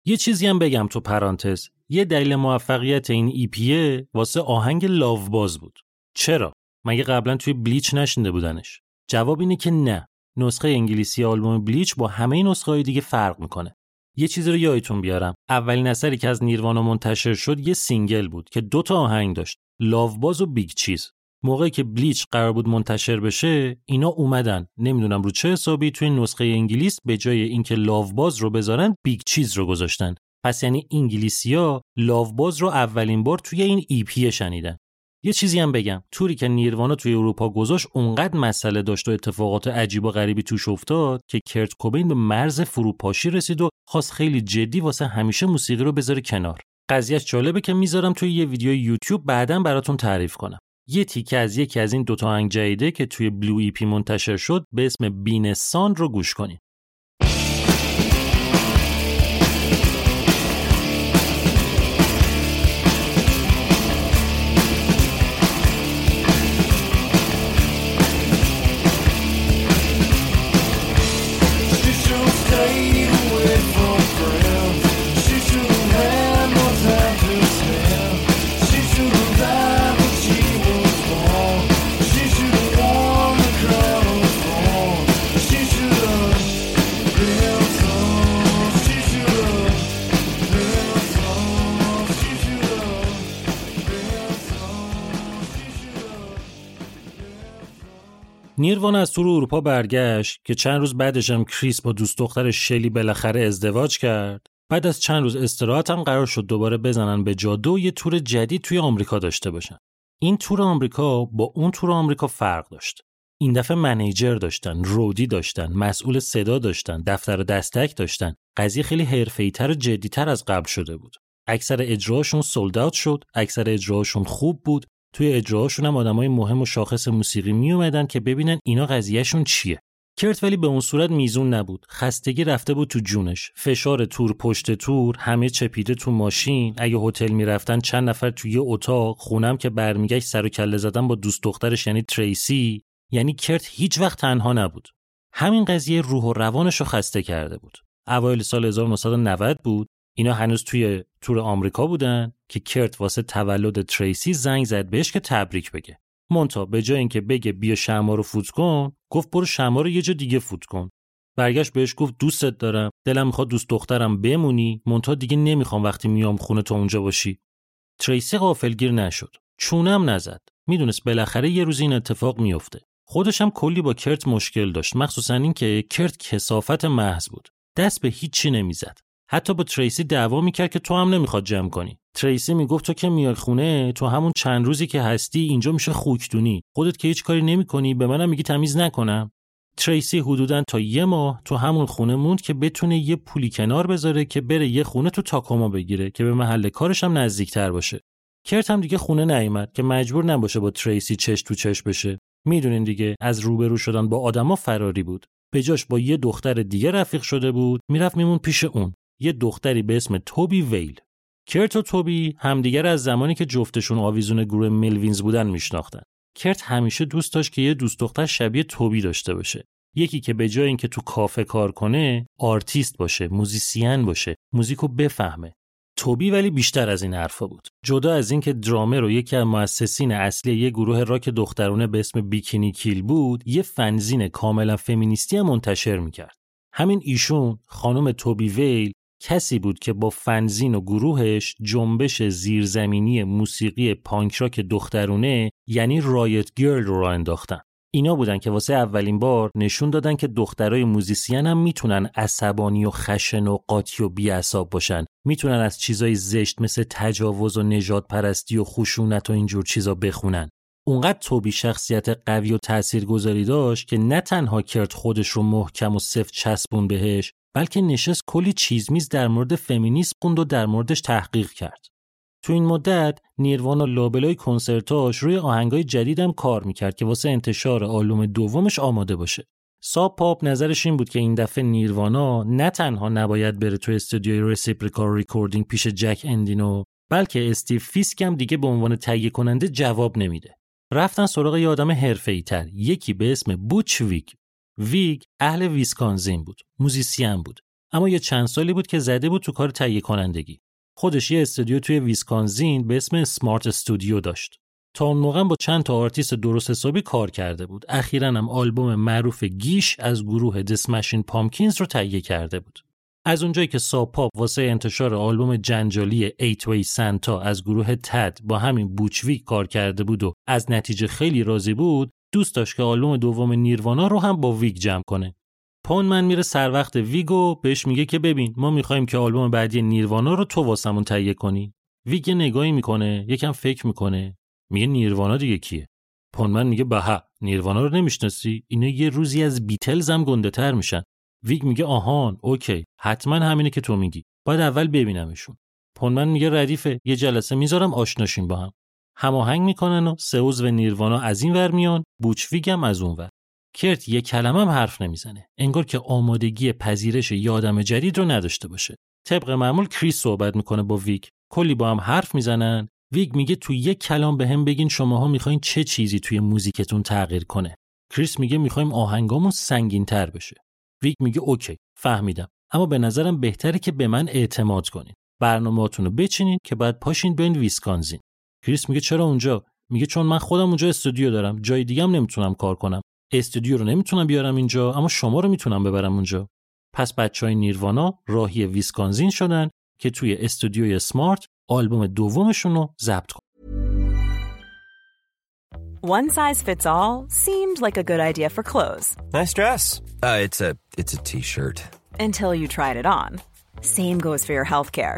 یه چیزی هم بگم تو پرانتز. یه دلیل موفقیت این EP یه واسه آهنگ Love Buzz بود. چرا؟ مگه قبلا توی Bleach نشنیده بودنش؟ جواب اینه که نه. نسخه انگلیسی آلبوم Bleach با همه نسخه های دیگه فرق می‌کنه. یه چیزی رو یادتون بیارم. اولین اثری که از نیروانا منتشر شد یه single بود که دو تا آهنگ داشت. Love Buzz و Big Cheese. موقعی که Bleach قرار بود منتشر بشه اینا اومدن. نمی‌دونم رو چه حسابی توی نسخه انگلیس به جای اینکه Love Buzz رو بذارن Big Cheese رو گذاشتن. پس یعنی انگلیسیا Love Buzz رو اولین بار توی این EP شنیدن. یه چیزی هم بگم. توری که نیروانا توی اروپا گذاشت اونقدر مسئله داشت و اتفاقات عجیب و غریبی توش افتاد که کرت کوبین به مرز فروپاشی رسید و خواست خیلی جدی واسه همیشه موسیقی رو بذاره کنار. قضیهش جالبه که می‌ذارم توی یه ویدیو یوتیوب بعدا براتون تعریف کنم. یه تیکه از یکی از این دوتا آهنگ جدیده که توی بلو ای پی منتشر شد به اسم بینسان رو گوش کنید نیروان از تور اروپا برگشت که چند روز بعدش هم کریس با دوست دختر شلی بالاخره ازدواج کرد. بعد از چند روز استراحت هم قرار شد دوباره بزنن به جاده و یه تور جدید توی آمریکا داشته باشن. این تور آمریکا با اون تور آمریکا فرق داشت. این دفعه منیجر داشتن، رودی داشتن، مسئول صدا داشتن، دفتر و دستک داشتن. قضیه خیلی حرفه‌ای‌تر و جدیتر از قبل شده بود. اکثر اجراهاشون سولد شد، اکثر اجراهاشون خوب بود، توی اجراهاشون هم آدمای مهم و شاخص موسیقی می اومدن که ببینن اینا قضیهشون چیه. کرت ولی به اون صورت میزون نبود. خستگی رفته بود تو جونش. فشار تور پشت تور، همه چپیده تو ماشین، اگه هتل می‌رفتن چند نفر توی یه اتاق، خونم که برمیگشت سر و کله زدن با دوست دخترش یعنی تریسی، یعنی کرت هیچ وقت تنها نبود. همین قضیه روح و روانش رو خسته کرده بود. اوایل سال 1990 بود. اینا هنوز توی تور آمریکا بودن که کرت واسه تولد تریسی زنگ زد بهش که تبریک بگه. مونتا به جای اینکه بگه بیا شما رو فوت کن، گفت برو شما رو یه جا دیگه فوت کن. برگشت بهش گفت دوستت دارم، دلم می‌خواد دوست دخترم بمونی، مونتا دیگه نمی‌خوام وقتی میام خونه تو اونجا باشی. تریسی غافلگیر نشد. چونم نزد. می‌دونست بالاخره یه روز این اتفاق میفته. خودش هم کلی با کرت مشکل داشت، مخصوصا اینکه کرت کسافت محض بود. دست به هیچی نمی‌زد. حتی با تریسی دعوا می‌کرد که تو هم نمی‌خواد جمع کنی. تریسی می‌گفت تو که میای خونه تو همون چند روزی که هستی اینجا میشه خوکدونی. خودت که هیچ کاری نمی‌کنی به منم میگی تمیز نکنم. تریسی حدودا تا یه ماه تو همون خونه موند که بتونه یه پولی کنار بذاره که بره یه خونه تو تاکوما بگیره که به محل کارش هم نزدیکتر باشه. کرت هم دیگه خونه نیومد که مجبور نباشه با تریسی چش تو چش بشه. می‌دونین دیگه از روبرو شدن با آدما فراری بود. به جاش با یه دختر دیگه رفیق شده بود می‌رفت می‌موند پیش اون. یه دختری به اسم توبی ویل. کرت و توبی همدیگر از زمانی که جفتشون آویزون گروه Melvins بودن میشناختن. کرت همیشه دوست داشت که یه دوست دختر شبیه توبی داشته باشه. یکی که به جای اینکه تو کافه کار کنه، آرتیست باشه، musician باشه، موزیکو بفهمه. توبی ولی بیشتر از این حرفا بود. جدا از اینکه درامر و یکی از مؤسسین اصلی یه گروه راک دخترونه به اسم Bikini Kill بود، یه fanzine کاملا فمینیستی هم منتشر می‌کرد. همین ایشون خانم توبی ویل کسی بود که با fanzine و گروهش جنبش زیرزمینی موسیقی پانک راک دخترونه یعنی Riot Grrrl رو راه انداختن. اینا بودن که واسه اولین بار نشون دادن که دخترای موزیسین هم می‌تونن عصبانی و خشن و قاطی و بیعصاب باشن. می‌تونن از چیزای زشت مثل تجاوز و نژاد پرستی و خشونت و اینجور چیزا بخونن. اونقدر توبی شخصیت قوی و تاثیرگذاری داشت که نه تنها کرت خودش رو محکم و سفت چسبون بهش بلکه نشست کلی چیز میز در مورد فمینیسم خوند و در موردش تحقیق کرد. تو این مدت نیروانا لابلای کنسرتاش روی آهنگای جدیدم کار می‌کرد که واسه انتشار آلبوم دومش آماده باشه. Sub Pop نظرش این بود که این دفعه نیروانا نه تنها نباید بره تو استودیوی Reciprocal Recording پیش جک اندینو بلکه استیو فیسک هم دیگه به عنوان تهیه کننده جواب نمیده. رفتن سراغ یه آدم حرفه‌ای تر یکی به اسم بوچ ویگ اهل ویسکانزین بود موزیسین بود اما یه چند سالی بود که زده بود تو کار تهیه کنندگی. خودش یه استودیو توی ویسکانزین به اسم Smart Studio داشت. تا اون موقع با چند تا آرتیست درست حسابی کار کرده بود. اخیرا هم آلبوم معروف Gish از گروه The Smashing Pumpkins رو تهیه کرده بود. از اونجایی که Sub Pop واسه انتشار آلبوم جنجالی Eight-Way Santa از گروه TAD با همین بوچ ویگ کار کرده بود و از نتیجه خیلی راضی بود دوست داشت که آلبوم دوم نیروانا رو هم با ویگ جمع کنه. پونمن میره سر وقت ویگو بهش میگه که ببین ما می‌خوایم که آلبوم بعدی نیروانا رو تو واسمون تهیه کنی. ویگ نگاهی می‌کنه یکم فکر می‌کنه. میگه نیروانا دیگه کیه؟ من میگه بابا نیروانا رو نمی‌شناسی؟ اینا یه روزی از بیتلز هم گنده تر میشن. ویگ میگه آهان okay. حتما همینه که تو میگی. باید اول ببینمشون. پونمن میگه ردیفه یه جلسه می‌ذارم آشناشین با هم. هماهنگ می‌کنن و سئوز و نیروانا از این ور میان بوچ ویگ هم از اون ور. کرت یه کلمه هم حرف نمی‌زنه. انگار که آمادگی پذیرش یه آدم جدید رو نداشته باشه. طبق معمول کریس صحبت می‌کنه با ویگ. کلی با هم حرف می‌زنن. ویگ میگه تو یک کلام بهم بگین شماها می‌خواین چه چیزی توی موزیکتون تغییر کنه. کریس میگه می‌خوایم آهنگامون سنگین تر بشه. ویگ میگه okay فهمیدم. اما به نظرم بهتره که به من اعتماد کنین. برنامه‌تون رو بچینین که بعد پاشین بیاین ویسکانزین. کریس میگه چرا اونجا میگه چون من خودم اونجا استودیو دارم جای دیگه هم نمی‌تونم کار کنم استودیو رو نمی‌تونم بیارم اینجا اما شما رو می‌تونم ببرم اونجا پس بچه های نیروانا راهی ویسکانزین شدن که توی استودیوی سمارت آلبوم دومشون رو ضبط کنن One size fits all seemed like a good idea for clothes. Nice dress. Uh, it's a it's a t-shirt. Until you tried it on. Same goes for your healthcare.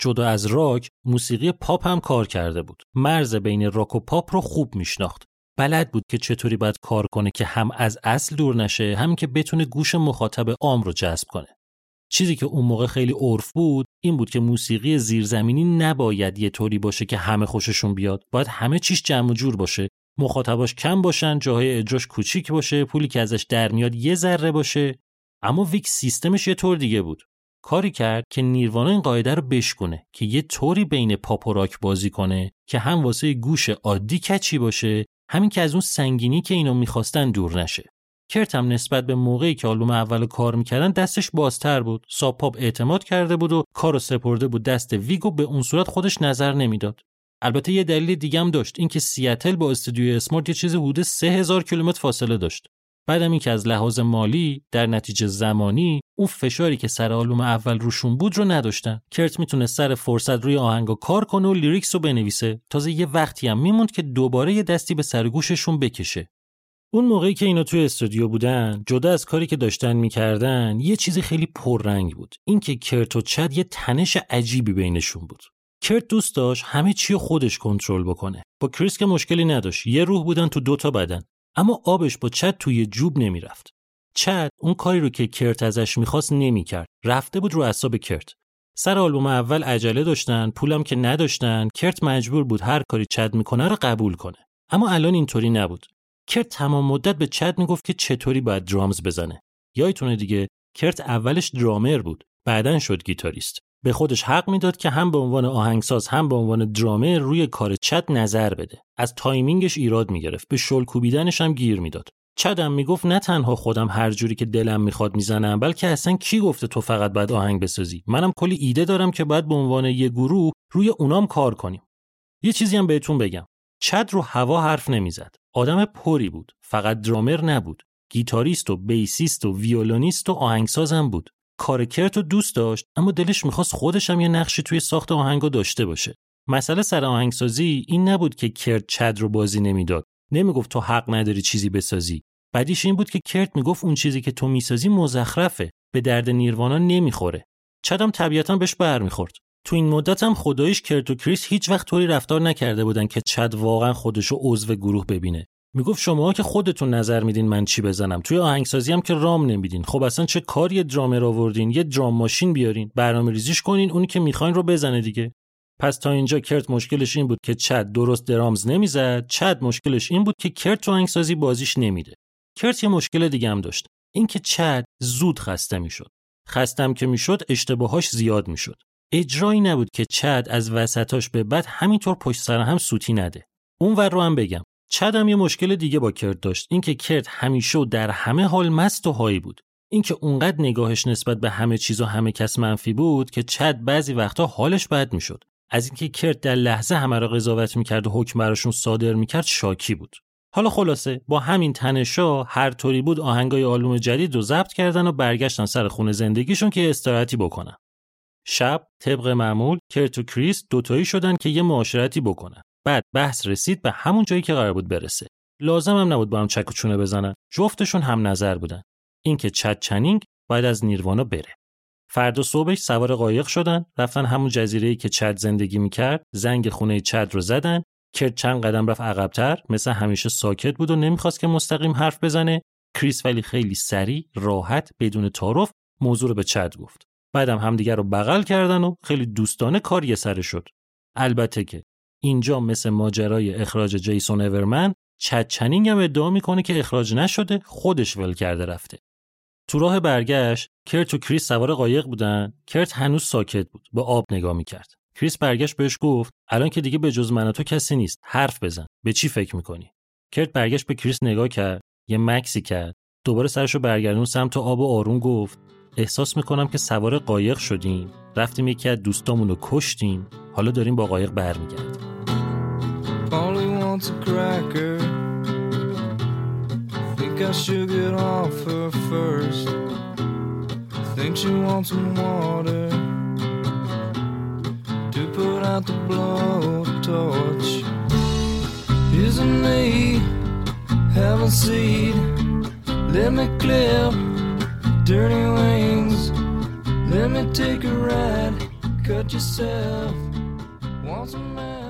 جدا از راک موسیقی پاپ هم کار کرده بود. مرز بین راک و پاپ رو خوب میشناخت. بلد بود که چطوری باید کار کنه که هم از اصل دور نشه هم که بتونه گوش مخاطب عام رو جذب کنه. چیزی که اون موقع خیلی عرف بود این بود که موسیقی زیرزمینی نباید یه طوری باشه که همه خوششون بیاد. باید همه چیش جمع و جور باشه. مخاطباش کم باشن جاهای اجراش کوچیک باشه پولی که ازش در میاد یه ذره باشه. اما ویگ سیستمش یه طور دیگه بود. کاری کرد که نیروانا این قاعده رو بشکنه که یه طوری بین پاپ و راک بازی کنه که هم واسه گوش عادی catchy باشه هم اینکه از اون سنگینی که اینو می‌خواستن دور نشه. کرت هم نسبت به موقعی که آلبوم اول کار می‌کردن دستش بازتر بود. Sub Pop اعتماد کرده بود و کارو سپرده بود دست ویگو به اون صورت خودش نظر نمی‌داد. البته یه دلیل دیگه هم داشت اینکه سیاتل با استودیوی اسمارت یه چیز حدود 3000 کیلومتر فاصله داشت. بعدم این که از لحاظ مالی در نتیجه زمانی اون فشاری که سر آلبوم اول روشون بود رو نداشتن. کرت می‌تونه سر فرصت روی آهنگا کار کنه و lyrics رو بنویسه. تازه یه وقتی هم میموند که دوباره یه دستی به سر و گوششون بکشه. اون موقعی که اینا توی استودیو بودن جدا از کاری که داشتن می‌کردن یه چیزی خیلی پررنگ بود. اینکه کرت و چد یه تنش عجیبی بینشون بود. کرت دوست داشت همه چی خودش کنترل بکنه. با کریس که مشکلی نداشت. یه روح بودن تو دوتا بدن. اما آبش با چت توی جوب نمی‌رفت. چت اون کاری رو که کرت ازش می‌خواست نمی‌کرد. رفته بود رو اعصاب کرت. سر آلبوم اول عجله داشتن، پولم که نداشتن، کرت مجبور بود هر کاری چت می‌کنه رو قبول کنه. اما الان اینطوری نبود. کرت تمام مدت به چت می‌گفت که چطوری باید درامز بزنه. یایتونه دیگه کرت اولش درامر بود، بعدا شد گیتاریست. به خودش حق می‌داد که هم به عنوان آهنگساز هم به عنوان درامر روی کار چد نظر بده. از timing ش ایراد می‌گرفت. به شل کوبیدنش هم گیر می‌داد. چدم می‌گفت نه تنها خودم هر جوری که دلم می‌خواد می‌زنم بلکه اصلا کی گفته تو فقط باید آهنگ بسازی؟ منم کلی ایده دارم که باید به عنوان یه گروه روی اونام کار کنیم. یه چیزی هم بهتون بگم. چد رو هوا حرف نمی‌زد. آدم پری بود. فقط درامر نبود. گیتاریست و بیسیست و ویولونیست و آهنگساز هم بود. کار کرت رو دوست داشت اما دلش می‌خواست خودش هم یه نقشی توی ساخت آهنگا داشته باشه. مسئله سر آهنگسازی این نبود که کرت چد رو بازی نمی‌داد. نمی‌گفت تو حق نداری چیزی بسازی. بعدیش این بود که کرت می‌گفت اون چیزی که تو می‌سازی مزخرفه به درد نیروانا نمی‌خوره. چدم طبیعتا بهش برمیخورد. تو این مدت هم خداییش کرت و کریس هیچ وقت طوری رفتار نکرده بودن که چد واقعا خودشو عضو گروه ببینه. می‌گفت شماها که خودتون نظر میدین من چی بزنم. توی آهنگسازی هم که رام نمیدین خب اصلا چه کاری درامر آوردین؟ یه درام ماشین بیارین برنامه ریزیش کنین اونی که می‌خواین رو بزنه دیگه. پس تا اینجا کرت مشکلش این بود که چد درست درامز نمی‌زد. چد مشکلش این بود که کرت تو آهنگسازی بازیش نمیده. کرت یه مشکل دیگه هم داشت. اینکه چد زود خسته می‌شد. خستم که می‌شد اشتباهاش زیاد می‌شد. اجرایی نبود که چد از وسطاش به بعد همینطور پشت سر هم سوتی نده. اون ور رو هم بگم. چد هم یه مشکل دیگه با کرت داشت. اینکه کرت همیشه و در همه حال مست و هایی بود. اینکه اونقدر نگاهش نسبت به همه چیز و همه کس منفی بود که چد بعضی وقتا حالش بد می‌شد. از اینکه کرت در لحظه همه را قضاوت می‌کرد و حکم براشون صادر می‌کرد شاکی بود. حالا خلاصه با همین تنشا هر طوری بود آهنگای آلبوم جدید رو ضبط کردن و برگشتن سر خونه زندگیشون که استراحتی بکنن. شب طبق معمول کرت و کریس دوتایی شدن که یه معاشرتی بکنن. بعد بحث رسید به همون جایی که قرار بود برسه. لازم هم نبود با هم چک و چونه بزنن. جفتشون هم نظر بودن. اینکه چت چنینگ باید از نیروانا بره. فردا صبحش سوار قایق شدن رفتن همون جزیره که چد زندگی می‌کرد زنگ خونه چد رو زدن. کرد چند قدم رفت عقبتر مثل همیشه ساکت بود و نمی‌خواست که مستقیم حرف بزنه. کریس ولی خیلی سریع راحت بدون تعارف موضوع رو به چد گفت. بعدم همدیگر رو بغل کردن و خیلی دوستانه کار یه سره شد. البته که اینجا مثل ماجرای اخراج جیسون اورمن چد چنینگ هم ادعا می‌کنه که اخراج نشده خودش ول کرده رفته. تو راه برگشت کرت و کریس سوار قایق بودن کرت هنوز ساکت بود به آب نگاه می‌کرد. کریس برگشت بهش گفت الان که دیگه به جز من و تو کسی نیست حرف بزن. به چی فکر می‌کنی؟ کرت برگشت به کریس نگاه کرد یه مکثی کرد. دوباره سرشو برگردوند سمت آب و آروم گفت احساس می‌کنم که سوار قایق شدیم. رفتیم یکی از دوستامون رو کشتیم. حالا داریم با قایق برمیگردیم. Wants a cracker. Think I should get off her first. Think she wants some water to put out the blowtorch. Isn't me? Have a seat. Let me clip dirty wings. Let me take a ride. Cut yourself. Want some help?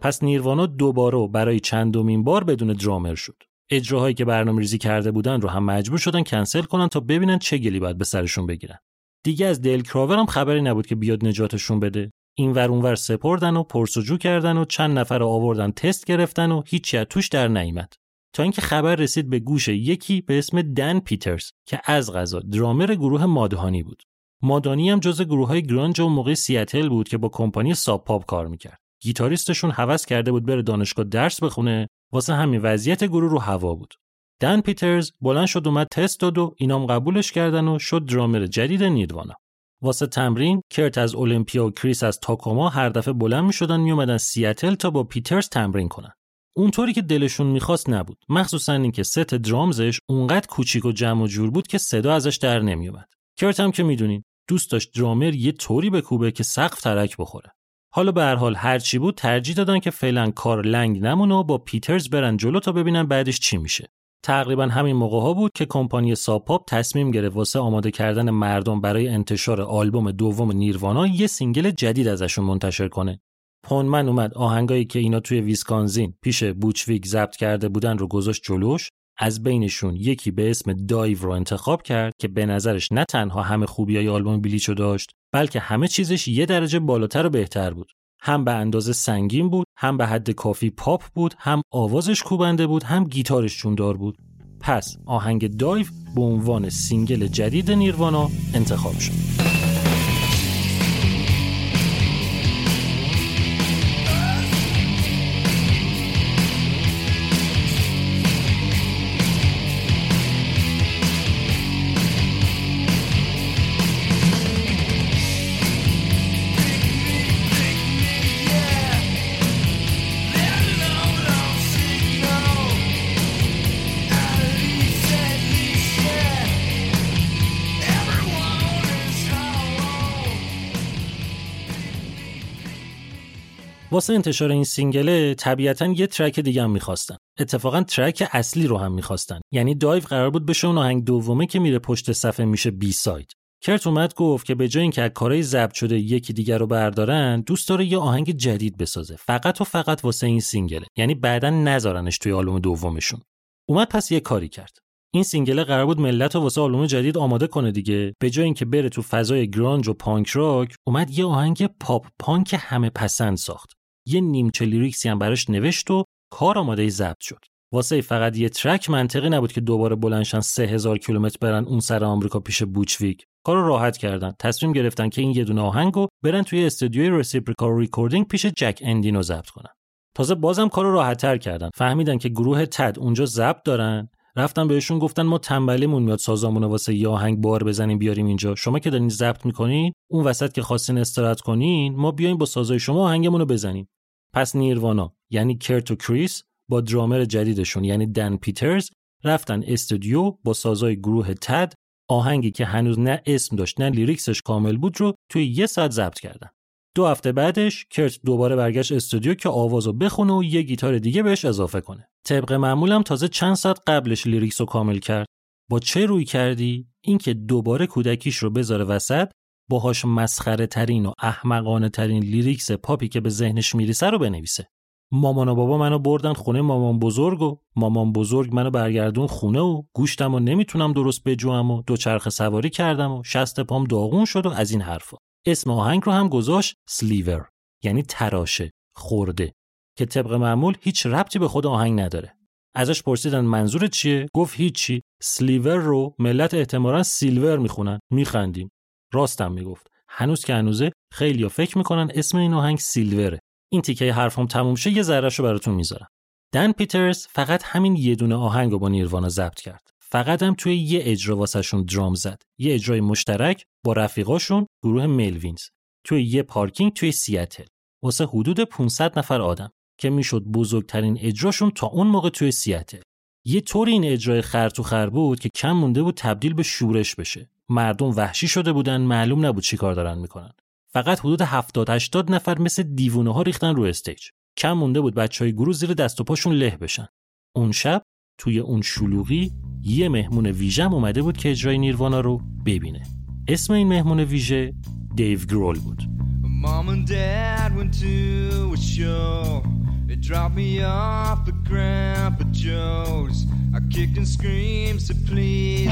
پس نیروانا دوباره برای چندمین بار بدون درامر شد. اجراهایی که برنامه ریزی کرده بودن رو هم مجبور شدن کنسل کنن تا ببینن چه گلی باید به سرشون بگیرن. دیگه از دیل کراور هم خبری نبود که بیاد نجاتشون بده. این ور اونور سپردن و پرس و جو کردن و چند نفر رو آوردن تست گرفتن و هیچی از توش در نیامد. تا اینکه خبر رسید به گوش یکی به اسم دن پیترز که از قضا درامر گروه Mudhoney بود. Mudhoney هم جز گروه های گرانج اون موقع سیاتل بود که با کمپانی Sub Pop کار می‌کرد. گیتاریستشون هوس کرده بود بره دانشگاه درس بخونه واسه همین وضعیت گروه رو هوا بود. دن پیترز بلند شد اومد تست داد و اینام قبولش کردن و شد درامر جدید نیروانا. واسه تمرین کرت از اولمپیا و کریس از تاکوما هر دفعه بلند می شدن می اومدن سیاتل تا با پیترز تمرین کنن. اونطوری که دلشون می‌خواست نبود. مخصوصا اینکه ست drums ش اونقدر کوچیک و جمع و جور بود که صدا ازش در نمیومد. کرت هم که می‌دونین دوست داشت درامر یه طوری بکوبه که سقف ترک بخوره. حالا به هر حال هر چی بود ترجیح دادن که فعلا کار لنگ نمونه و با پیترز برن جلو تا ببینن بعدش چی میشه. تقریبا همین موقع ها بود که کمپانی Sub Pop تصمیم گرفت واسه آماده کردن مردم برای انتشار آلبوم دوم نیروانا یه single جدید ازشون منتشر کنه. Poneman اومد آهنگایی که اینا توی ویسکانزین پیش Butch Vig ضبط کرده بودن رو گذاشت جلوش از بینشون یکی به اسم Dive رو انتخاب کرد که به نظرش نه تنها همه خوبیای آلبوم Bleach و داشت بلکه همه چیزش یه درجه بالاتر و بهتر بود. هم به اندازه سنگین بود هم به حد کافی پاپ بود هم آوازش کوبنده بود هم گیتارش جوندار بود. پس آهنگ Dive به عنوان single جدید نیروانا انتخاب شد. واسه انتشار این single ه طبیعتا یه track دیگه هم می‌خواستن. اتفاقا track اصلی رو هم می‌خواستن. یعنی Dive قرار بود بشه اون آهنگ دومه که میره پشت صفحه میشه B-side کرت اومد گفت که به جای اینکه از کارهای ضبط شده یکی دیگر رو بردارن دوست داره یه آهنگ جدید بسازه. فقط و فقط واسه این single ه. یعنی بعدا نذارنش توی آلبوم دومشون. اومد پس یه کاری کرد. این single ه قرار بود ملت رو واسه آلبوم جدید آماده کنه دیگه. به جای اینکه بره تو فضای گرانج و پانک راک اومد یه آهنگ پاپ پانک همه پسند ساخت. یه نیمچه lyrics ی هم براش نوشت و کار آماده ضبط شد. واسه فقط یه track منطقی نبود که دوباره بلند شن 3000 کیلومتر برن اون سر آمریکا پیش Butch Vig. کار رو راحت کردن. تصمیم گرفتن که این یه دونه آهنگو برن توی استودیوی Reciprocal Recording پیش Jack Endino ضبط کنن. تازه بازم کار رو راحت تر کردن. فهمیدن که گروه Tad اونجا ضبط دارن. رفتن بهشون گفتن ما تنبلیمون میاد سازامون واسه یه آهنگ بار بزنیم بیاریم اینجا. شما که دارین ضبط می‌کنین اون وسط که خواستین استراحت کنین ما بیایم با سازای شما آهنگمون رو بزنیم. پس نیروانا یعنی کرت و کریس با درامر جدیدشون یعنی دن پیترز رفتن استودیو با سازای گروه Tad آهنگی که هنوز نه اسم داشت نه lyrics ش کامل بود رو توی یه ساعت ضبط کردن. دو هفته بعدش کرت دوباره برگشت استودیو که آوازو بخونه و یه گیتار دیگه بهش اضافه کنه. طبق معمولم تازه چند ساعت قبلش lyrics رو کامل کرد. با چه رویکردی؟ اینکه دوباره کودکیش رو بذاره وسط باهاش مسخره ترین و احمقانه ترین lyrics پاپی که به ذهنش می‌رسه رو بنویسه. مامان و بابا منو بردن خونه مامان بزرگ و مامان بزرگ منو برگردون خونه و گوشتم و نمی‌تونم درست بجوام و دوچرخ سواری کردم و شست پام داغون شد و از این حرفا. اسم آهنگ رو هم گذاشت Sliver یعنی تراشه خورده که طبق معمول هیچ ربطی به خود آهنگ نداره. ازش پرسیدن منظور چیه؟ گفت هیچی. Sliver رو ملت احتمالا Silver می‌خونن. میخندیم. راستم می‌گفت. هنوز که هنوزه خیلی فکر می‌کنن اسم این آهنگ سیلوره. این تیکه حرفم تموم شه یه ذره رو براتون می‌ذارم. دن پیترز فقط همین یه دونه آهنگ رو با نیروانا ضبط کرد. فقط هم توی یه اجرا واسهشون درام زد. یه اجرای مشترک با رفیقاشون گروه ملوینز. توی یه پارکینگ توی سیاتل. واسه حدود 500 نفر آدم که می‌شد بزرگترین اجراشون تا اون موقع توی سیاتل. یه طوری این اجرای خر تو خر بود که کم مونده بود تبدیل به شورش بشه. مردم وحشی شده بودن معلوم نبود چی کار دارن می‌کنن فقط حدود 70 80 نفر مثل دیوونه ها ریختن رو استیج کم مونده بود بچه های گروه زیر دست و پاشون له بشن اون شب توی اون شلوغی یه مهمون ویژم اومده بود که اجرای نیروانا رو ببینه اسم این مهمون ویژه دیو گرول بود Mom and Dad went to a show. They dropped me off at Grandpa Joe's. I kicked and screamed, said please.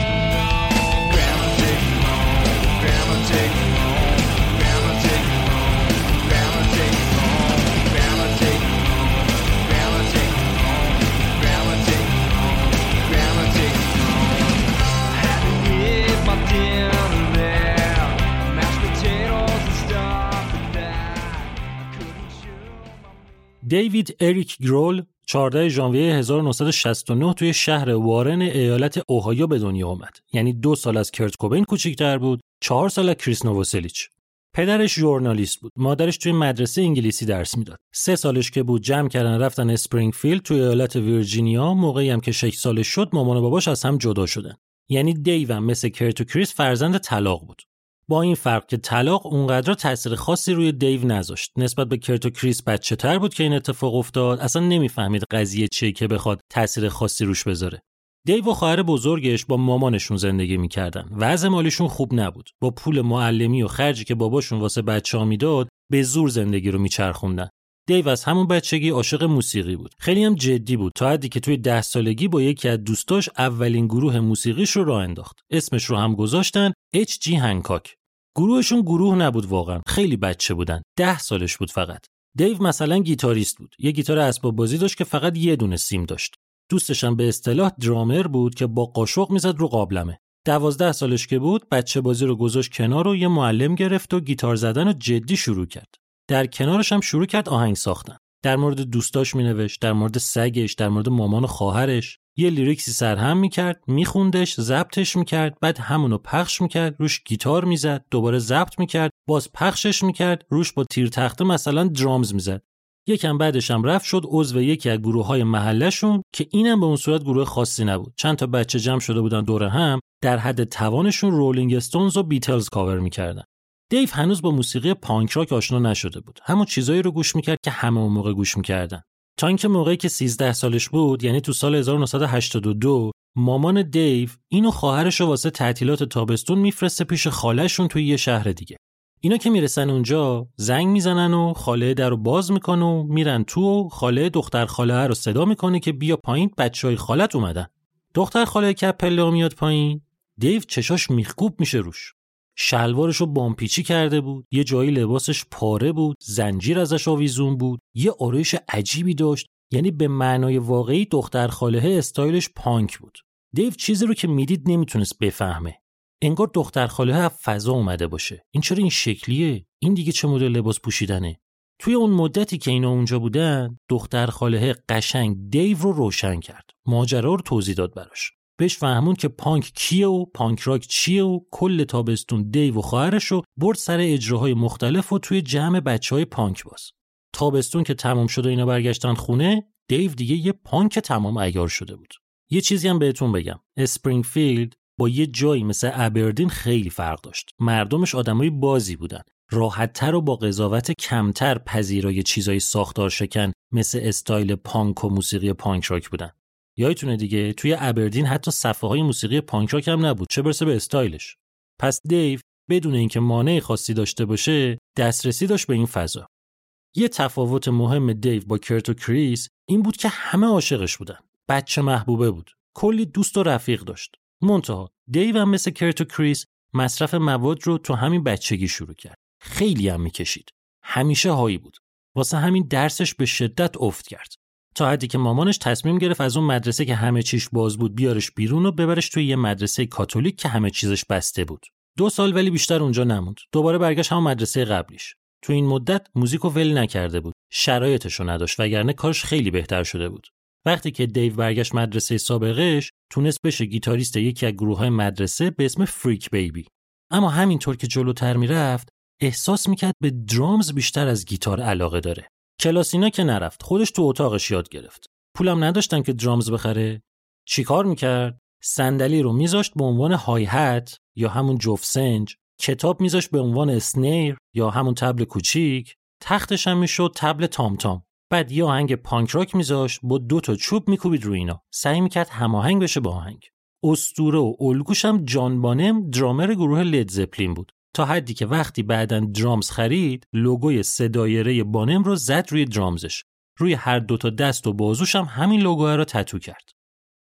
David Eric Grohl 14 ژانویه 1969 توی شهر وارن ایالت اوهایو به دنیا آمد. یعنی دو سال از کرت کوبین کوچیک‌تر بود، چهار سال از کریس نووسلیچ. پدرش ژورنالیست بود. مادرش توی مدرسه انگلیسی درس می‌داد. سه سالش که بود جمع کردن رفتن اسپرینگفیلد توی ایالت ویرجینیا، موقعی هم که 6 سالش شد مامان و باباش از هم جدا شدن. یعنی دیوم مثل کرت و کریس فرزند طلاق بود. با این فرق که طلاق اونقدر تاثیر خاصی روی دیو نذاشت. نسبت به کرت و کریس بچه تر بود که این اتفاق افتاد. اصلا نمی‌فهمید قضیه چیه که بخواد تاثیر خاصی روش بذاره. دیو و خواهر بزرگش با مامانشون زندگی می‌کردن. وضع مالیشون خوب نبود. با پول معلمی و خرجی که باباشون واسه بچه ها می‌داد به زور زندگی رو میچرخوندن. دیو از همون بچگی عاشق موسیقی بود. خیلی هم جدی بود. تا حدی که توی ده سالگی با یکی از دوستاش اولین گروه موسیقیش رو راه انداخت. اسمش رو هم گذاشتن جی هنکاک گروهشون گروه نبود واقعا. خیلی بچه بودن. ده سالش بود فقط. دیو مثلا گیتاریست بود. یه گیتار اسباب بازی داشت که فقط یه دونه سیم داشت. دوستش هم به اصطلاح درامر بود که با قاشق می‌زد رو قابلمه. دوازده سالش که بود بچه بازی رو گذاشت کنار و یه معلم گرفت و گیتار زدن رو جدی شروع کرد. در کنارش هم شروع کرد آهنگ ساختن. در مورد دوستاش مینوشت در مورد سگش در مورد مامان و خواهرش. یه لیریکسی سرهم می‌کرد میخوندش ضبطش می‌کرد بعد همونو پخش می‌کرد روش گیتار می‌زد دوباره ضبط می‌کرد باز پخشش می‌کرد روش با تیر تخته مثلا درامز می‌زد یکم بعدش هم رفت شد عضو یکی از گروه های محلشون که اینم به اون صورت گروه خاصی نبود چند تا بچه جمع شده بودن دور هم در حد توانشون رولینگ استونز و بیتلز کاور می‌کردن دیو هنوز با موسیقی پانک راک آشنا نشده بود. همون چیزایی رو گوش می‌کرد که همه اون موقع گوش می‌کردن. تا اینکه موقعی که 13 سالش بود یعنی تو سال 1982 مامان دیو این و خواهرش واسه تعطیلات تابستون میفرسته پیش خاله‌شون توی یه شهر دیگه. اینا که می‌رسن اونجا زنگ می‌زنن و خاله در رو باز می‌کنه و میرن تو و خاله دختر خاله رو صدا می‌کنه که بیا پایین بچه های خالت اومدن. دختر خاله که میاد پایین دیو چشاش میخکوب میشه روش. شلوارش رو بامپیچی کرده بود یه جایی لباسش پاره بود زنجیر ازش آویزون بود یه آرایش عجیبی داشت یعنی به معنای واقعی دختر خاله استایلش پانک بود. دیو چیزی رو که می‌دید نمی‌تونست بفهمه. انگار دختر خاله از فضا اومده باشه. این چرا این شکلیه؟ این دیگه چه مدل لباس پوشیدنه؟ توی اون مدتی که اینا اونجا بودن دختر خاله قشنگ دیو رو روشن کرد. ماجرا رو توضیح داد براش. بهش فهمون که پانک کیه و پانک راک چیه و کل تابستون دیو و خواهرش رو برد سر اجراهای مختلف و توی جمع بچه های پانک باز. تابستون که تمام شد و اینا برگشتن خونه دیو دیگه یه پانک تمام ایار شده بود. یه چیزی هم بهتون بگم. اسپرینگفیلد با یه جایی مثل ابردین خیلی فرق داشت. مردمش آدمای بازی بودن. راحتتر و با قضاوت کمتر پذیرای چیزای ساختار شکن مثل استایل پانک و موسیقی پانک راک بودن. یادتونه دیگه توی ابردین حتی صفحه های موسیقی پانک راک هم نبود چه برسه به استایلش. پس دیو بدون اینکه مانع خاصی داشته باشه دسترسی داشت به این فضا. یه تفاوت مهم دیو با کرت و کریس این بود که همه عاشقش بودن. بچه محبوبه بود. کلی دوست و رفیق داشت. منتها دیو هم مثل کرت و کریس مصرف مواد رو تو همین بچگی شروع کرد. خیلی هم می‌کشید. همیشه هایی بود. واسه همین درسش به شدت افت کرد. تا حدی که مامانش تصمیم گرفت از اون مدرسه که همه چیش باز بود بیارش بیرون و ببرش توی یه مدرسه کاتولیک که همه چیزش بسته بود. دو سال ولی بیشتر اونجا نموند. دوباره برگشت همون مدرسه قبلیش. تو این مدت موزیک و ول نکرده بود. شرایطش رو نداشت وگرنه کارش خیلی بهتر شده بود. وقتی که دیو برگشت مدرسه سابقش تونست بشه گیتاریست یکی از گروه های مدرسه به اسم فریک بیبی اما همینطور که جلوتر می‌رفت احساس می‌کرد به درامز بیشتر از گیتار علاقه داره. کلاسینا که نرفت خودش تو اتاقش یاد گرفت. پولم نداشتن که درامز بخره. چیکار می‌کرد؟ صندلی رو میذاشت به عنوان های هت یا همون جوف سنج کتاب میذاشت به عنوان اسنیر یا همون تبل کوچیک تختش هم می‌شد تبل تام تام بعد یه آهنگ پانک راک میذاشت با دو تا چوب میکوبید روی اینا. سعی می‌کرد هماهنگ بشه با آهنگ. استوره و الگوش هم جان بانم درامر گروه لید زپلین بود. تا حدی که وقتی بعدا درامز خرید لوگوی سه دایره بانم رو زد روی درامزش. روی هر دو تا دست و بازوش هم همین لوگو رو تتو کرد.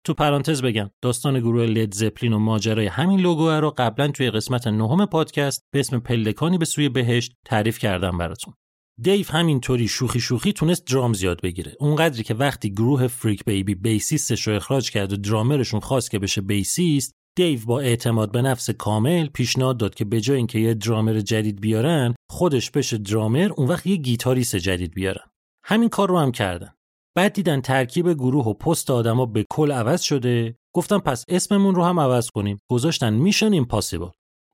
تو پرانتز بگم داستان گروه لید زپلین و ماجرای همین لوگو رو قبلا توی قسمت نهم پادکست به اسم پلکانی به سوی بهشت تعریف کردم براتون. دیو همینطوری شوخی شوخی تونست drums یاد بگیره. اونقدری که وقتی گروه Freak Baby bassist ش رو اخراج کرد و درامرشون خواست که بشه bassist دیو با اعتماد به نفس کامل پیشنهاد داد که به جای اینکه یه درامر جدید بیارن خودش بشه درامر اون وقت یه گیتاریست جدید بیارن. همین کار رو هم کردن. بعد دیدن ترکیب گروه و پست آدما به کل عوض شده. گفتن پس اسممون رو هم عوض کنیم. گذاشتن Mission Impossible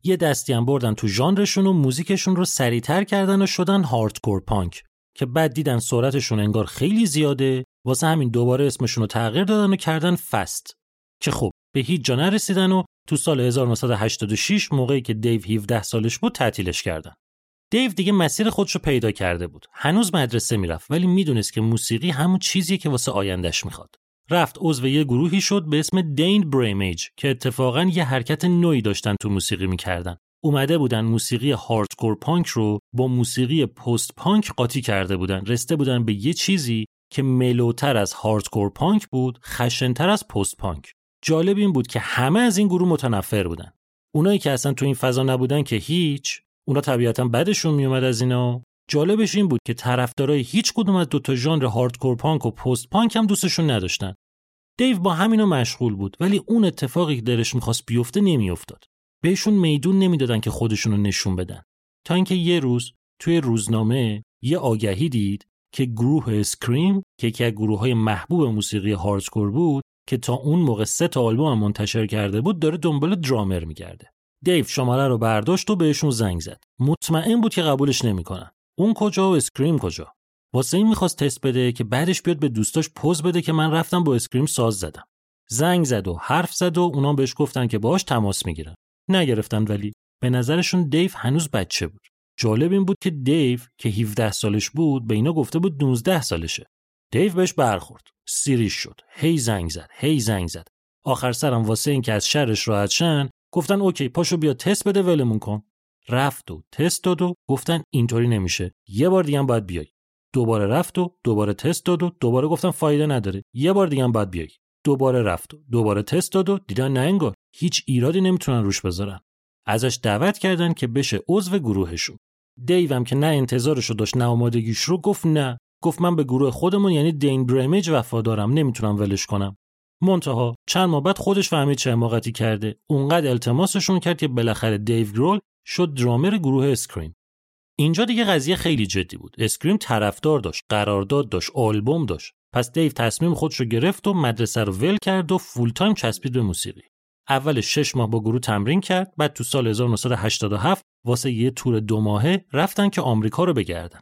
یه دستی هم بردن تو ژانرشون و موزیکشون رو سریعتر کردن و شدن هاردکور پانک که بعد دیدن سرعتشون انگار خیلی زیاده. واسه همین دوباره اسمشون رو تغییر دادن و کردن فست که خب به هیچ جا نرسیدن و تو سال 1986 موقعی که دیو 17 سالش بود تعطیلش کردن. دیو دیگه مسیر خودش رو پیدا کرده بود. هنوز مدرسه می‌رفت ولی می‌دونست که موسیقی همون چیزیه که واسه آیندهش می‌خواد. رفت عضو یه گروهی شد به اسم دین بریمیج که اتفاقا یه حرکت نوعی داشتن تو موسیقی می‌کردن. اومده بودن موسیقی هاردکور پانک رو با موسیقی پست پانک قاطی کرده بودن. رسته بودن به یه چیزی که ملوتر از هاردکور پانک بود خشنتر از پست پانک جالب این بود که همه از این گروه متنفر بودن. اونایی که اصلا تو این فضا نبودن که هیچ اونا طبیعتا بعدشون میومد از اینا. جالبش این بود که طرفدارای هیچ کدوم از دوتا ژانر هاردکور پانک و پست پانک هم دوستشون نداشتن. دیو با همینو مشغول بود ولی اون اتفاقی که دلش می‌خواست بیفته نمیافتاد. بهشون میدون نمی‌دادن که خودشونو نشون بدن. تا اینکه یه روز توی روزنامه یه آگهی دید که گروه Scream که یکی از گروه های محبوب موسیقی hardcore بود که تا اون موقع سه تا آلبوم منتشر کرده بود داره دنبال درامر میگرده. دیو شماره رو برداشت و بهشون زنگ زد. مطمئن بود که قبولش نمی‌کنن. اون کجا و Scream کجا؟ واسه این می‌خواست تست بده که بعدش بیاد به دوستاش پوز بده که من رفتم با Scream ساز زدم. زنگ زد و حرف زد و اونا بهش گفتن که باهاش تماس می‌گیرن. نگرفتن ولی به نظرشون دیو هنوز بچه بود. جالب این بود که دیو که 17 سالش بود به اینا گفته بود 19 سالشه. دیو بهش برخورد. سیریش شد. هی زنگ زد. هی زنگ زد. آخر سرم واسه این که از شرش راحت شن گفتن اوکی پاشو بیا تست بده ولمون کن. رفت و تست داد و گفتن اینطوری نمیشه. یه بار دیگه هم باید بیای. دوباره رفت و دوباره تست داد و دوباره گفتن فایده نداره. یه بار دیگه هم باید بیای. دوباره رفت و دوباره تست داد و دیدن نه انگار هیچ ایرادی نمی‌تونن روش بذارن. ازش دعوت کردن که بشه عضو گروهشون. دیوم که نه انتظارشو داشت نه آمادگیش رو گفت نه گفت من به گروه خودمون یعنی Dain Bramage وفادارم نمی‌تونم ولش کنم. منتها چند ماه بعد خودش فهمید چه حماقتی کرده. اونقدر التماسشون کرد که بالاخره دیو گرول شد درامر گروه Scream اینجا دیگه قضیه خیلی جدی بود. Scream طرفدار داشت قرارداد داشت آلبوم داشت. پس دیو تصمیم خودش رو گرفت و مدرسه رو ول کرد و full-time چسبید به موسیقی. اول شش ماه با گروه تمرین کرد بعد تو سال 1987 واسه یه تور دو ماهه رفتن که آمریکا رو بگردن.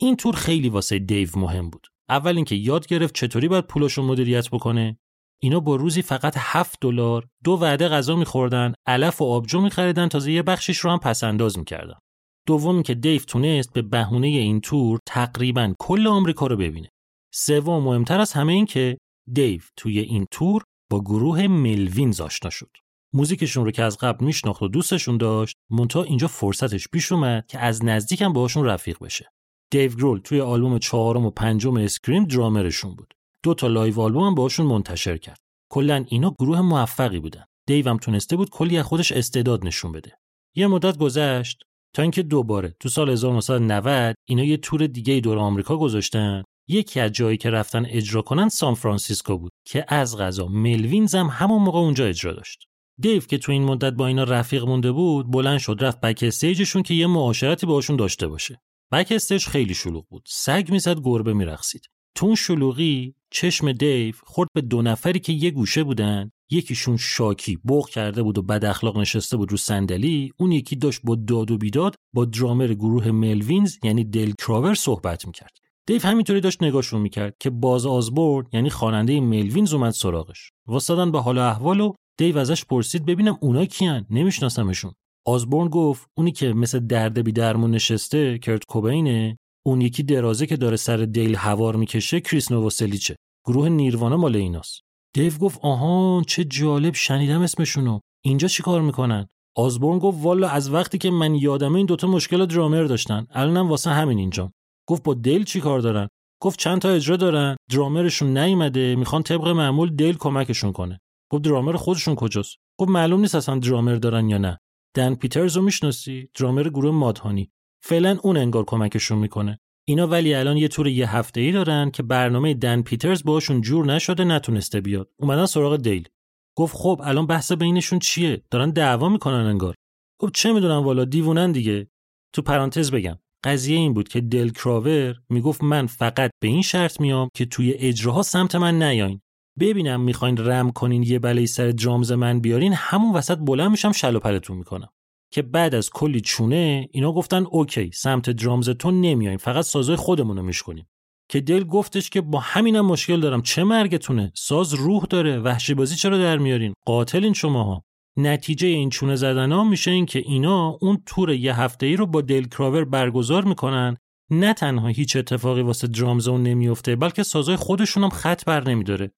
این تور خیلی واسه دیو مهم بود. اول اینکه یاد گرفت چطوری باید پولش رو مدیریت بکنه. اینا با روزی فقط 7 دلار دو وعده غذا میخوردن علف و آبجو میخریدن تازه یه بخشش رو هم پس انداز می‌کردن. دوم که دیو تونست به بهونه این تور تقریبا کل آمریکا رو ببینه. سوم مهمتر از همه این که دیو توی این تور با گروه ملوینز آشنا شد. موزیکشون رو که از قبل میشناخت و دوستشون داشت منتها اینجا فرصتش پیش اومد که از نزدیکم باهاشون رفیق بشه. دیو گرول توی آلبوم چهارم و پنجم اسکریم درامرشون بود. دو تا live album هم باهاشون منتشر کرد. کلا اینا گروه موفقی بودن. دیو هم تونسته بود کلی از خودش استعداد نشون بده. یه مدت گذشت تا اینکه دوباره تو سال 1990 اینا یه تور دیگه دور آمریکا گذاشتن. یکی از جایی که رفتن اجرا کنن سان فرانسیسکو بود که از قضا ملوینز هم همون موقع اونجا اجرا داشت. دیو که تو این مدت با اینا رفیق مونده بود بلند شد رفت backstage شون که یه معاشرتی باشون داشته باشه. backstage خیلی شلوغ بود. سگ می‌زد گربه میرقصید. تو اون شلوغی چشم دیو خورد به دو نفری که یه گوشه بودن. یکیشون شاکی بغ کرده بود و بد اخلاق نشسته بود رو صندلی. اون یکی داشت با داد و بیداد با درامر گروه ملوینز یعنی دل کراور صحبت می‌کرد. دیو همینطوری داشت نگاهشون می‌کرد که باز آزبورد یعنی خواننده ملوینز اومد سراغش. واسدن به حال احوال و دیو ازش پرسید ببینم اونا کیان. نمیشناسمشون. آزبورن گفت اونی که مثل درد بی درمون نشسته کرت کوبینه اون یکی درازه که داره سر دیل هوار می‌کشه کریس نووسلیچه گروه نیروانا مال ایناست. دیو گفت آهان چه جالب شنیدم اسمشونو. اینجا چیکار می‌کنن؟ آزبورن گفت والا از وقتی که من یادمه این دوتا مشکل درامر داشتن. الانم واسه همین اینجا گفت با دیل چی کار دارن؟ گفت چند تا اجرا دارن. درامرشون نیومده می‌خوان طبق معمول دیل کمکشون کنه. گفت درامر خودشون کجاست؟ گفت معلوم نیست اصلا درامر دارن یا نه. دن پیترز رو می‌شناسی؟ درامر گروه مادهانی. فعلا اون انگار کمکشون می‌کنه. اینا ولی الان یه تور یه هفته ای دارن که برنامه دن پیترز باشون جور نشده نتونسته بیاد. اومدن سراغ دیل. گفت خب الان بحث بینشون چیه؟ دارن دعوا می‌کنن انگار. گفت چه می‌دونم والا دیوونن دیگه. تو پرانتز بگم. قضیه این بود که دل کراور می‌گفت من فقط به این شرط میام که توی اجراها سمت من نیاین. ببینم می‌خواین رم کنین یه بلای سر درامز من بیارین همون وسط بلند میشم شل و می‌کنم. که بعد از کلی چونه اینا گفتن اوکی سمت درامز تو نمیایم فقط سازای خودمون رو میشکنیم. که دل گفتش که با همینم مشکل دارم چه مرگتونه؟ ساز روح داره وحشی بازی چرا در میارین؟ قاتلین شماها. نتیجه این چونه زدن ها میشه این که اینا اون تور یه هفته ای رو با دل کراور برگزار می‌کنن. نه تنها هیچ اتفاقی واسه drums اون نمیفته بلکه سازای خودشون هم خط بر نمیداره.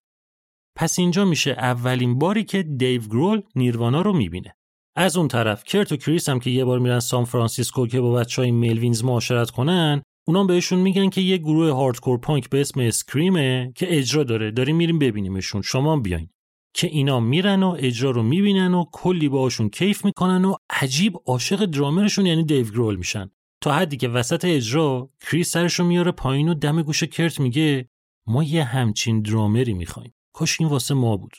پس اینجا میشه اولین باری که دیو گرول نیروانا رو می‌بینه. از اون طرف کرت و کریس هم که یه بار میرن سان فرانسیسکو که با بچهای ملوینز معاشرت کنن اونام بهشون میگن که یه گروه hardcore punk به اسم اسکریمه که اجرا داره. داریم میریم ببینیمشون. شما بیاین. که اینا میرن و اجرا رو می‌بینن و کلی باهاشون کیف می‌کنن و عجیب عاشق درامرشون یعنی دیو گرول میشن. تا حدی که وسط اجرا کریس سرشو میاره پایین و دم گوش کرت میگه ما یه همچین درامری می‌خوایم. کاش این واسه ما بود.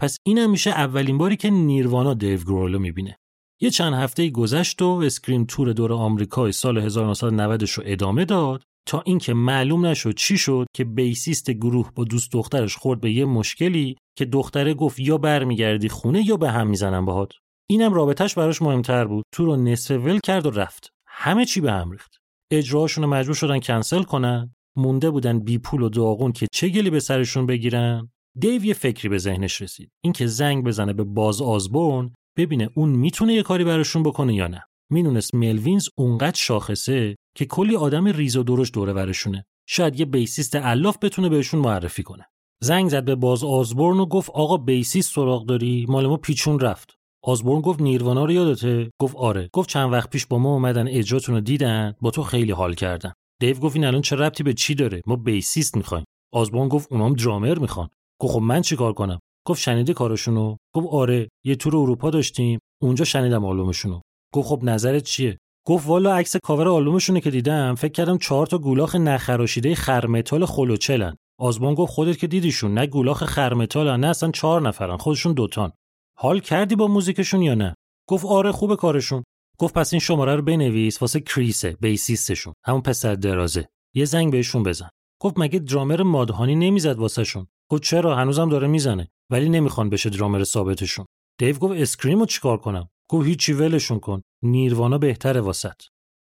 پس این میشه اولین باری که نیروانا دیو گرولو می‌بینه. یه چند هفته گذشت و اسکریم تور دور آمریکای سال 1990 رو ادامه داد تا اینکه معلوم نشد چی شد که bassist گروه با دوست دخترش خورد به یه مشکلی که دختره گفت یا برمیگردی خونه یا به هم می‌زنم باهات. اینم رابطش براش مهمتر بود. تور رو نصفه ول کرد و رفت. همه چی به هم ریخت. اجراشون مجبور شدن کنسل کنن. مونده بودن بی پول و داغون که چه گلی به سرشون بگیرن؟ دیو یه فکری به ذهنش رسید. اینکه زنگ بزنه به باز آزبورن ببینه اون می‌تونه یه کاری براشون بکنه یا نه. می‌دونست ملوینز اونقدر شاخصه که کلی آدم ریز و درشت دور و ورشونه. شاید یه bassist علاف بتونه بهشون معرفی کنه. زنگ زد به باز آزبورن و گفت آقا bassist سراغ داری؟ مال ما پیچون رفت. آزبورن گفت نیروانا رو یادته؟ گفت آره. گفت چند وقت پیش با ما اومدن اجراتون رو دیدن با تو خیلی حال کردن. دیو گفت این الان چه ربطی به چی داره؟ ما بیسیست می‌خوایم. آزبورن گفت اونام درامر می‌خوان. گفت خب من چیکار کنم؟ گفت شنیده کارشونو. گفت آره یه تور اروپا داشتیم. اونجا شنیدم آلبومشونو. گفت خب نظرت چیه؟ گفت والا عکس کاور آلبومشونه که دیدم. فکر کردم چهار تا گولاخ نخراشیده خرمتال خلوچلن. آزبان گفت خودت که دیدیشون. نه گولاخ خرمتالن نه اصلا چهار نفرن. خودشون دوتان. حال کردی با موزیکشون یا نه؟ گفت آره خوبه کارشون. گفت پس این شماره رو بنویس واسه کریسه bassist شون. همون پسر درازه. یه زنگ بهشون بزن. گفت مگه درامر مادهانی نمی‌زد واسهشون؟ گفت چرا؟ هنوزم داره می‌زنه. ولی نمی‌خوان بشه درامر ثابتشون. دیو گفت اسکریمو چیکار کنم؟ گفت هیچی ولشون کن. نیروانا بهتره واست.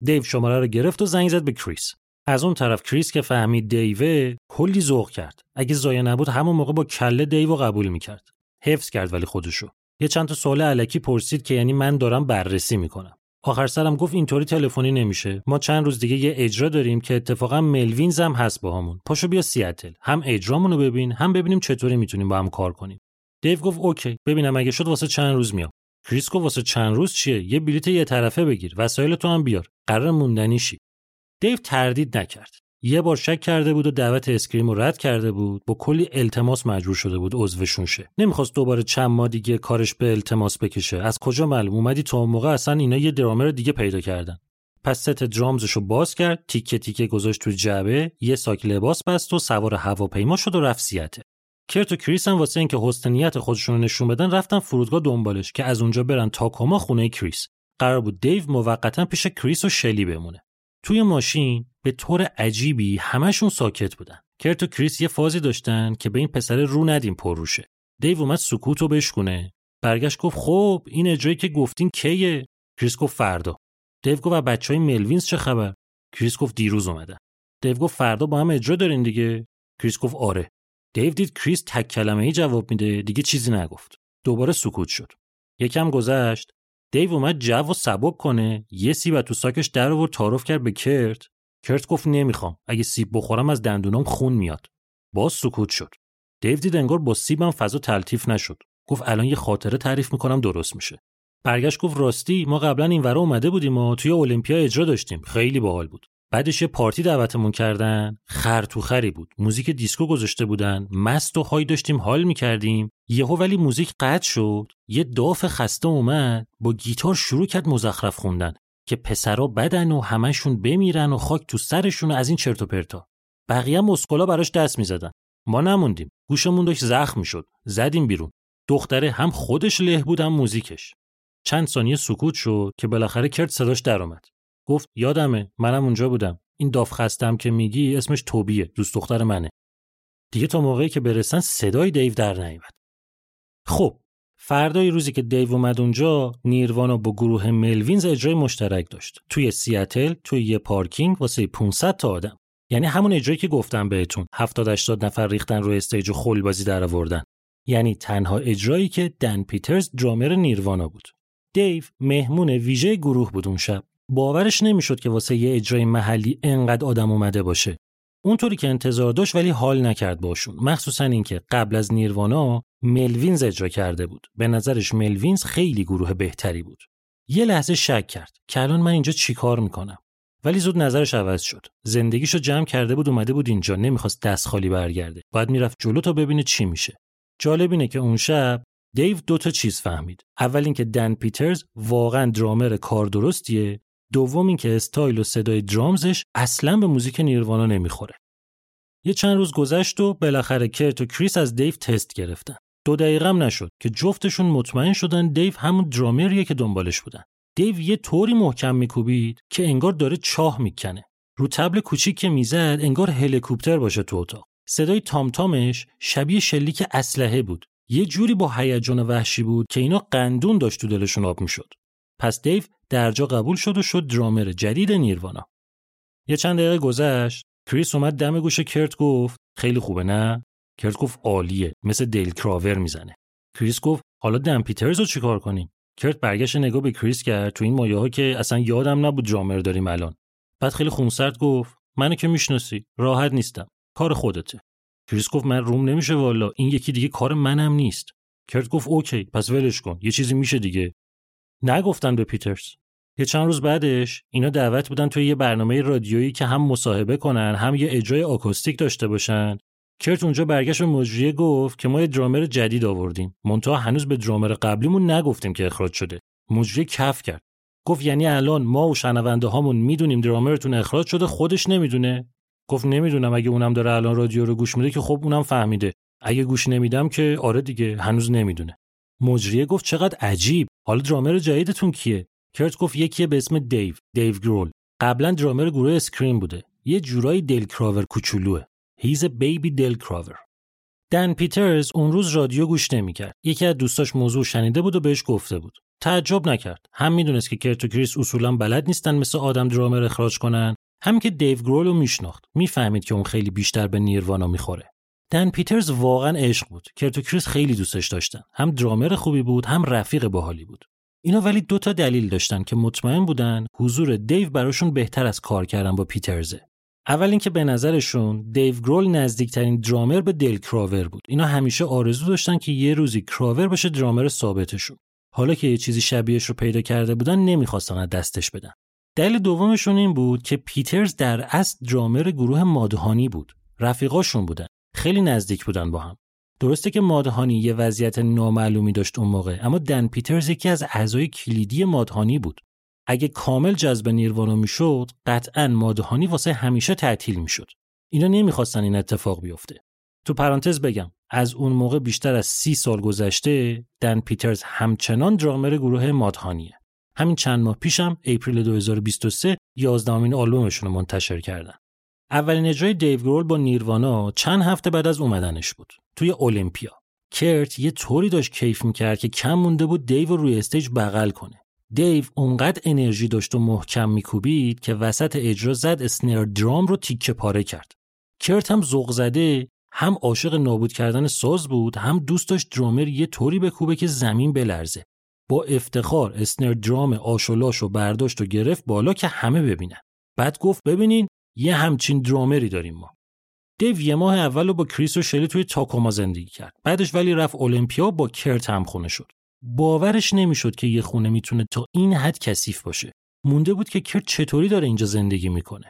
دیو شماره رو گرفت و زنگ زد به کریس. از اون طرف کریس که فهمید دیوه کلی ذوق کرد. اگه ضایع نبود همون موقع با کله دیو قبول می‌کرد. حفظ کرد ولی خودشو. یه چند تا سوال الکی پرسید که یعنی من دارم بررسی می‌کنم. آخر سرم گفت اینطوری تلفنی نمیشه. ما چند روز دیگه یه اجرا داریم که اتفاقا ملوینز هم هست باهامون. پاشو بیا سیاتل. هم اجرامونو ببین هم ببینیم چطوری می‌تونیم با هم کار کنیم. دیو گفت OK. ببینم اگه شد واسه چند روز میام. کریس گفت واسه چند روز چیه؟ یه بلیت یه طرفه بگیر. وسایلتو هم بیار. قراره موندنی شی. دیو تردید نکرد. یه بار شک کرده بود و دعوت اسکریم رو رد کرده بود. با کلی التماس مجبور شده بود عضوشون شه. نمی‌خواست دوباره چند ماه دیگه کارش به التماس بکشه. از کجا معلوم؟ اومدیم تا اون موقع اصلا اینا یه درامر دیگه پیدا کردن. پس set drums شو باز کرد تیکه تیکه گذاشت تو جعبه یه ساک لباس بست و سوار هواپیما شد و رفت سیاتل کرت و کریس هم واسه اینکه حسن نیت خودشون رو نشون بدن رفتن فرودگاه دنبالش که از اونجا برن تاکوما خونه کریس. قرار بود دیو موقتا پیش کریس و شلی بمونه. توی ماشین به طور عجیبی همشون ساکت بودن. کرت و کریس یه فازی داشتن که به این پسره رو ندیم پررو شه دیو اومد سکوت رو بشکونه. برگشت گفت خب این اجرایی که گفتین کیه؟ کریس گفت فردا. دیو گفت و بچه های ملوینز چه خبر؟ کریس گفت دیروز اومدن. دیو گفت فردا با هم اجرا دارین دیگه؟ کریس گفت آره. دیو دید کریس تک کلمه ای جواب میده دیگه چیزی نگفت. دوباره سکوت شد. یکم گذشت. دیو اومد جو رو سبک کنه یه سیب تو ساکش در آورد تعارف کرد به کرت. کرت گفت نمی‌خوام. اگه سیب بخورم از دندونام خون میاد. باز سکوت شد. دیو دید انگار با سیبم فضا تلطیف نشد. گفت الان یه خاطره تعریف می‌کنم درست میشه. برگشت گفت راستی ما قبلا این ورا اومده بودیم و توی المپیا اجرا داشتیم. خیلی باحال بود. بعدش یه پارتی دعوتمون کردن. خر تو خری بود. موزیک دیسکو گذاشته بودن. مست و high داشتیم حال می‌کردیم. یهو ولی موزیک قطع شد. یه داف خسته اومد. با گیتار شروع کرد مزخرف خوندن. که پسرا بدن و همشون بمیرن و خاک تو سرشون و از این چرت و پرتا. بقیه اسکلا براش دست می‌زدن. ما نموندیم. گوشمون داشت زخم می‌شد. زدیم بیرون. دختره هم خودش له بود موزیکش. چند ثانیه سکوت شد که بالاخره کرد صداش در اومد. گفت یادمه منم اونجا بودم. این داف خستم که میگی اسمش توبیه دوست دختر منه. دیگه تا موقعی که برسن صدای دیو در نیامد خب فردای روزی که دیو اومد اونجا نیروانا با گروه ملوینز اجرای مشترک داشت. توی سیاتل توی یه پارکینگ واسه 500 تا آدم. یعنی همون اجرایی که گفتم بهتون. 70 80 نفر ریختن روی استیج و خلبازی در آوردن یعنی تنها اجرایی که دن پیترز درامر نیروانا بود. دیو مهمون ویژه گروه بود اون شب. باورش نمی‌شد که واسه یه اجرای محلی انقدر آدم اومده باشه. اونطوری که انتظار داشت ولی حال نکرد باشون. مخصوصا اینکه قبل از نیروانا ملوینز اجرا کرده بود. به نظرش ملوینز خیلی گروه بهتری بود. یه لحظه شک کرد. که الان من اینجا چیکار می‌کنم؟ ولی زود نظرش عوض شد. زندگیشو جمع کرده بود اومده بود اینجا. نمی‌خواست دست خالی برگرده. باید می‌رفت جلو تا ببینه چی میشه. جالب اینه که اون شب دیو دو تا چیز فهمید. اول اینکه دن پیترز واقعا درامر کار درستیه. دوم اینکه استایل و صدای drums ش اصلا به موزیک نیروانا نمی‌خوره. یه چند روز گذشت و بالاخره کرت و کریس از دیو تست گرفتن. دو دقیقم نشد که جفتشون مطمئن شدن دیو همون درامریه که دنبالش بودن. دیو یه طوری محکم میکوبید که انگار داره چاه می‌کنه. رو تبل کوچیک که می‌زد انگار هلیکوپتر باشه تو اتاق. صدای تامتامش شبیه شلیک اسلحه بود. یه جوری با هیجان وحشی بود که اینا قندون داشت تو دلشون آب می‌شد. پس دیو درجا قبول شد و شد درامر جدید نیروانا. یه چند دقیقه گذشت کریس اومد دم گوش کرت گفت خیلی خوبه نه؟ کرت گفت عالیه مثل دیل کراور می‌زنه. کریس گفت حالا دن پیترز رو چیکار کنیم؟ کرت برگشت نگاه به کریس کرد تو این مایه ها که اصلا یادم نبود درامر داریم الان بعد خیلی خونسرد گفت منو که می‌شناسی راحت نیستم کار خودته کریس گفت من روم نمیشه والا این یکی دیگه کار منم نیست کرت گفت okay پس ولش کن یه چیزی میشه دیگه نگفتن به پیترز. یه چند روز بعدش اینا دعوت بودن توی یه برنامه رادیویی که هم مصاحبه کنن هم یه اجرای آکوستیک داشته باشن. کرت اونجا برگشت به مجریه گفت که ما یه درامر جدید آوردیم. منتها هنوز به درامر قبلیمون نگفتیم که اخراج شده. مجریه کف کرد. گفت یعنی الان ما و شنونده هامون می‌دونیم درامرتون اخراج شده خودش نمی‌دونه. گفت نمی‌دونم اگه اونم داره الان رادیو رو گوش میده که خب اونم فهمیده. اگه گوش نمیدم که آره دیگه هنوز نمی‌دونه. مجریه گفت چقدر عجیب. حالا درامر جدیدتون کیه؟ کرت گفت یکیه به اسم دیو دیو گرول. قبلا درامر گروه اسکریم بوده. یه جورایی دل کراور کوچولوه. he's baby Dale Crover. دن پیترز اون روز رادیو گوش نمی‌کرد. یکی از دوستاش موضوع شنیده بود و بهش گفته بود. تعجب نکرد. هم می‌دونست که کرت و کریس اصولا بلد نیستن مثل آدم درامر اخراج کنن. هم که دیو گرول رو میشناخت. می‌فهمید که اون خیلی بیشتر به نیروانا می‌خوره. دن پیترز واقعا عشق بود. کرت و کریس خیلی دوستش داشتن. هم درامر خوبی بود هم رفیق باحالی بود. اینا ولی دو تا دلیل داشتن که مطمئن بودن حضور دیو براشون بهتر از کار کردن با پیترزه. اول اینکه به نظرشون دیو گرول نزدیکترین درامر به دل کراور بود. اینا همیشه آرزو داشتن که یه روزی کراور بشه درامر ثابتشون. حالا که یه چیزی شبیهش رو پیدا کرده بودن نمی‌خواستن از دستش بدن. دلیل دومشون این بود که پیترز در اصل درامر گروه مادهانی بود. رفیقاشون بودن. خیلی نزدیک بودن با هم. درسته که مادهانی یه وضعیت نامعلومی داشت اون موقع اما دن پیترز یکی از اعضای کلیدی مادهانی بود. اگه کامل جذب نیروانا می‌شد قطعا مادهانی واسه همیشه تعطیل می‌شد. اینا نمی‌خواستن این اتفاق بیفته. تو پرانتز بگم از اون موقع بیشتر از سی سال گذشته دن پیترز همچنان درامر گروه مادهانیه. همین چند ماه پیشم اپریل 2023 یازدهمین آلبومشون رو منتشر کردن. اولین اجرای دیو گرول با نیروانا چند هفته بعد از اومدنش بود. توی المپیا کرت یه طوری داشت کیف می‌کرد که کم مونده بود دیو رو روی استیج بغل کنه. دیو اونقدر انرژی داشت و محکم میکوبید که وسط اجرا زد اسنر درام رو تیکه پاره کرد. کرت هم ذوق زده هم عاشق نابود کردن ساز بود هم دوست داشت درامر یه طوری بکوبه که زمین بلرزه. با افتخار اسنر درام آشولاش و برداشت و گرفت بالا که همه ببینن. بعد گفت ببینین یه همچین درامری داریم ما. دیو یه ماه اول رو با کریس و شلی توی تاکوما زندگی کرد. بعدش ولی رفت المپیا با کرت هم خونه شد. باورش نمی‌شد که یه خونه می‌تونه تا این حد کثیف باشه. مونده بود که کرت چطوری داره اینجا زندگی می‌کنه.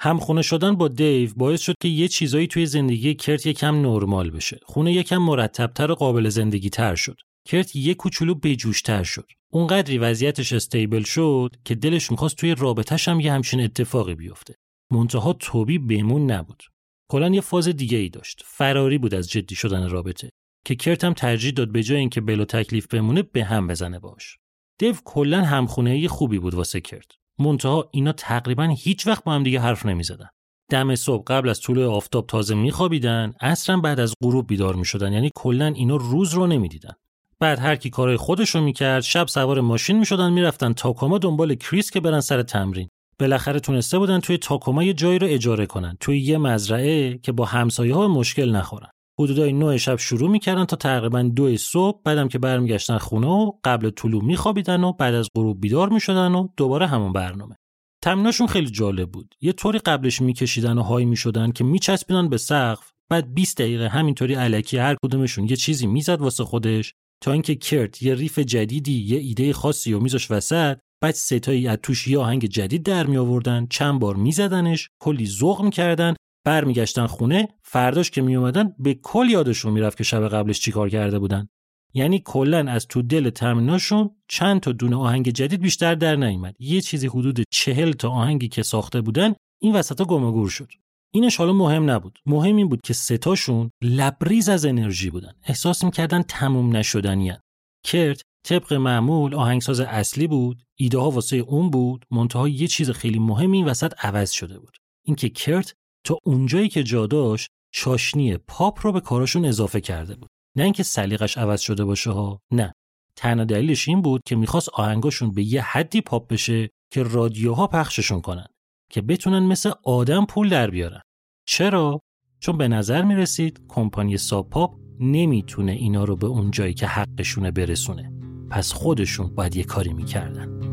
همخونه شدن با دیو باعث شد که یه چیزایی توی زندگی کرت یکم نرمال بشه. خونه یکم مرتبتر و قابل زندگی تر شد. کرت یه کوچولو بجوشتر شد. اونقدری وضعیتش استیبل شد که دلش می‌خواست توی رابطهش هم یه همچین اتفاقی بیفته. منتها توبی بمون نبود. کلا یه فاز دیگه ای داشت. فراری بود از جدی شدن رابطه که کرت هم ترجیح داد به جای اینکه بلا تکلیف بمونه به هم بزنه باش. دیو کلا همخونه خوبی بود واسه کرت. منتها اینا تقریبا هیچ وقت با هم دیگه حرف نمی‌زدن. دم صبح قبل از طلوع آفتاب تازه میخوابیدن اصرا بعد از غروب بیدار می‌شدن. یعنی کلا اینا روز رو نمی‌دیدن. بعد هر کی کارهای خودش رو می‌کرد شب سوار ماشین می‌شدن می‌رفتن تاکوما دنبال کریس که برن سر تمرین. بالاخره تونسته بودن توی تاکوما یه جایی رو اجاره کنن توی یه مزرعه که با همسایه ها مشکل نخورن. حدودای 9 شب شروع می‌کردن تا تقریبا دو صبح بعدم که برمیگشتن خونه و قبل طلوع میخوابیدن و بعد از غروب بیدار می‌شدن و دوباره همون برنامه. تمریناشون خیلی جالب بود. یه طوری قبلش میکشیدن و های می‌شدن که میچسبیدن به سقف بعد 20 دقیقه همینطوری علکی هر کدومشون یه چیزی می‌زد واسه خودش تا اینکه کرت یه ریف جدیدی یه ایده خاصی و میذاش وسط بعد ستایی از توش یه آهنگ جدید در می آوردن چند بار میزدنش کلی ذوق می‌کردن برمیگشتن خونه فرداش که می اومدن به کل یادشون می‌رفت که شب قبلش چیکار کرده بودن. یعنی کلا از تو دل تمریناشون چند تا دونه آهنگ جدید بیشتر در نیامد یه چیزی حدود چهل تا آهنگی که ساخته بودن این وسطا گم گور شد. اینش حالا مهم نبود. مهم این بود که ستاشون لبریز از انرژی بودن. احساس می‌کردن تموم نشدنیان کرت طبق معمول آهنگساز اصلی بود. ایده ها واسه اون بود منتها یه چیز خیلی مهم این وسط عوض شده بود. اینکه کرت تا اونجایی که جا داشت چاشنی پاپ رو به کاراشون اضافه کرده بود. نه اینکه سلیقش عوض شده باشه ها نه. تنها دلیلش این بود که می‌خواست آهنگاشون به یه حدی پاپ بشه که رادیوها پخششون کنن که بتونن مثل آدم پول در بیارن. چرا؟ چون به نظر می‌رسید کمپانی ساب پاپ نمی‌تونه اینا رو به اون جایی که حقشونه برسونه. پس خودشون باید یه کاری می‌کردن.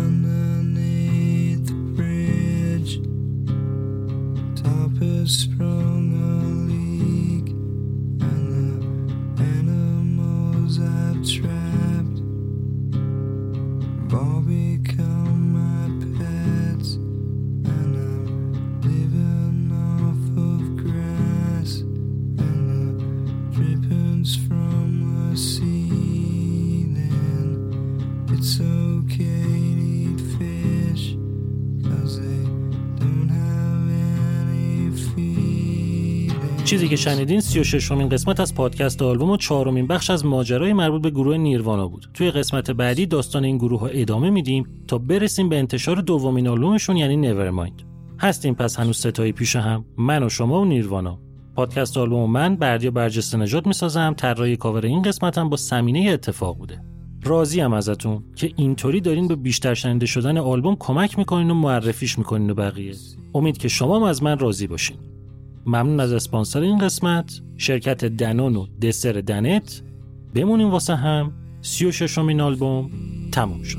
Underneath the bridge. Top has sprung a leak, and the animals I've trapped have all چیزی که شنیدین 36 امین قسمت از پادکست آلبوم و چهارمین بخش از ماجرای مربوط به گروه نیروانا بود. توی قسمت بعدی داستان این گروه ها ادامه میدیم تا برسیم به انتشار دومین آلبومشون یعنی نیورمایند. هستیم پس هنوز ستایی پیش هم من و شما و نیروانا. پادکست آلبوم و من بردیا برجسته نجات می‌سازم طراحی کاور این قسمتم با سمینه اتفاق بوده. راضیم ازتون که اینطوری دارین به بیشتر شنیده شدن آلبوم کمک می‌کنین و معرفیش می‌کنین و بقیه. امید که شما هم از من راضی باشین. ممنون از اسپانسر این قسمت. شرکت دنون و دسر دنت. بمونیم واسه هم. سی و ششمین آلبوم تموم شد.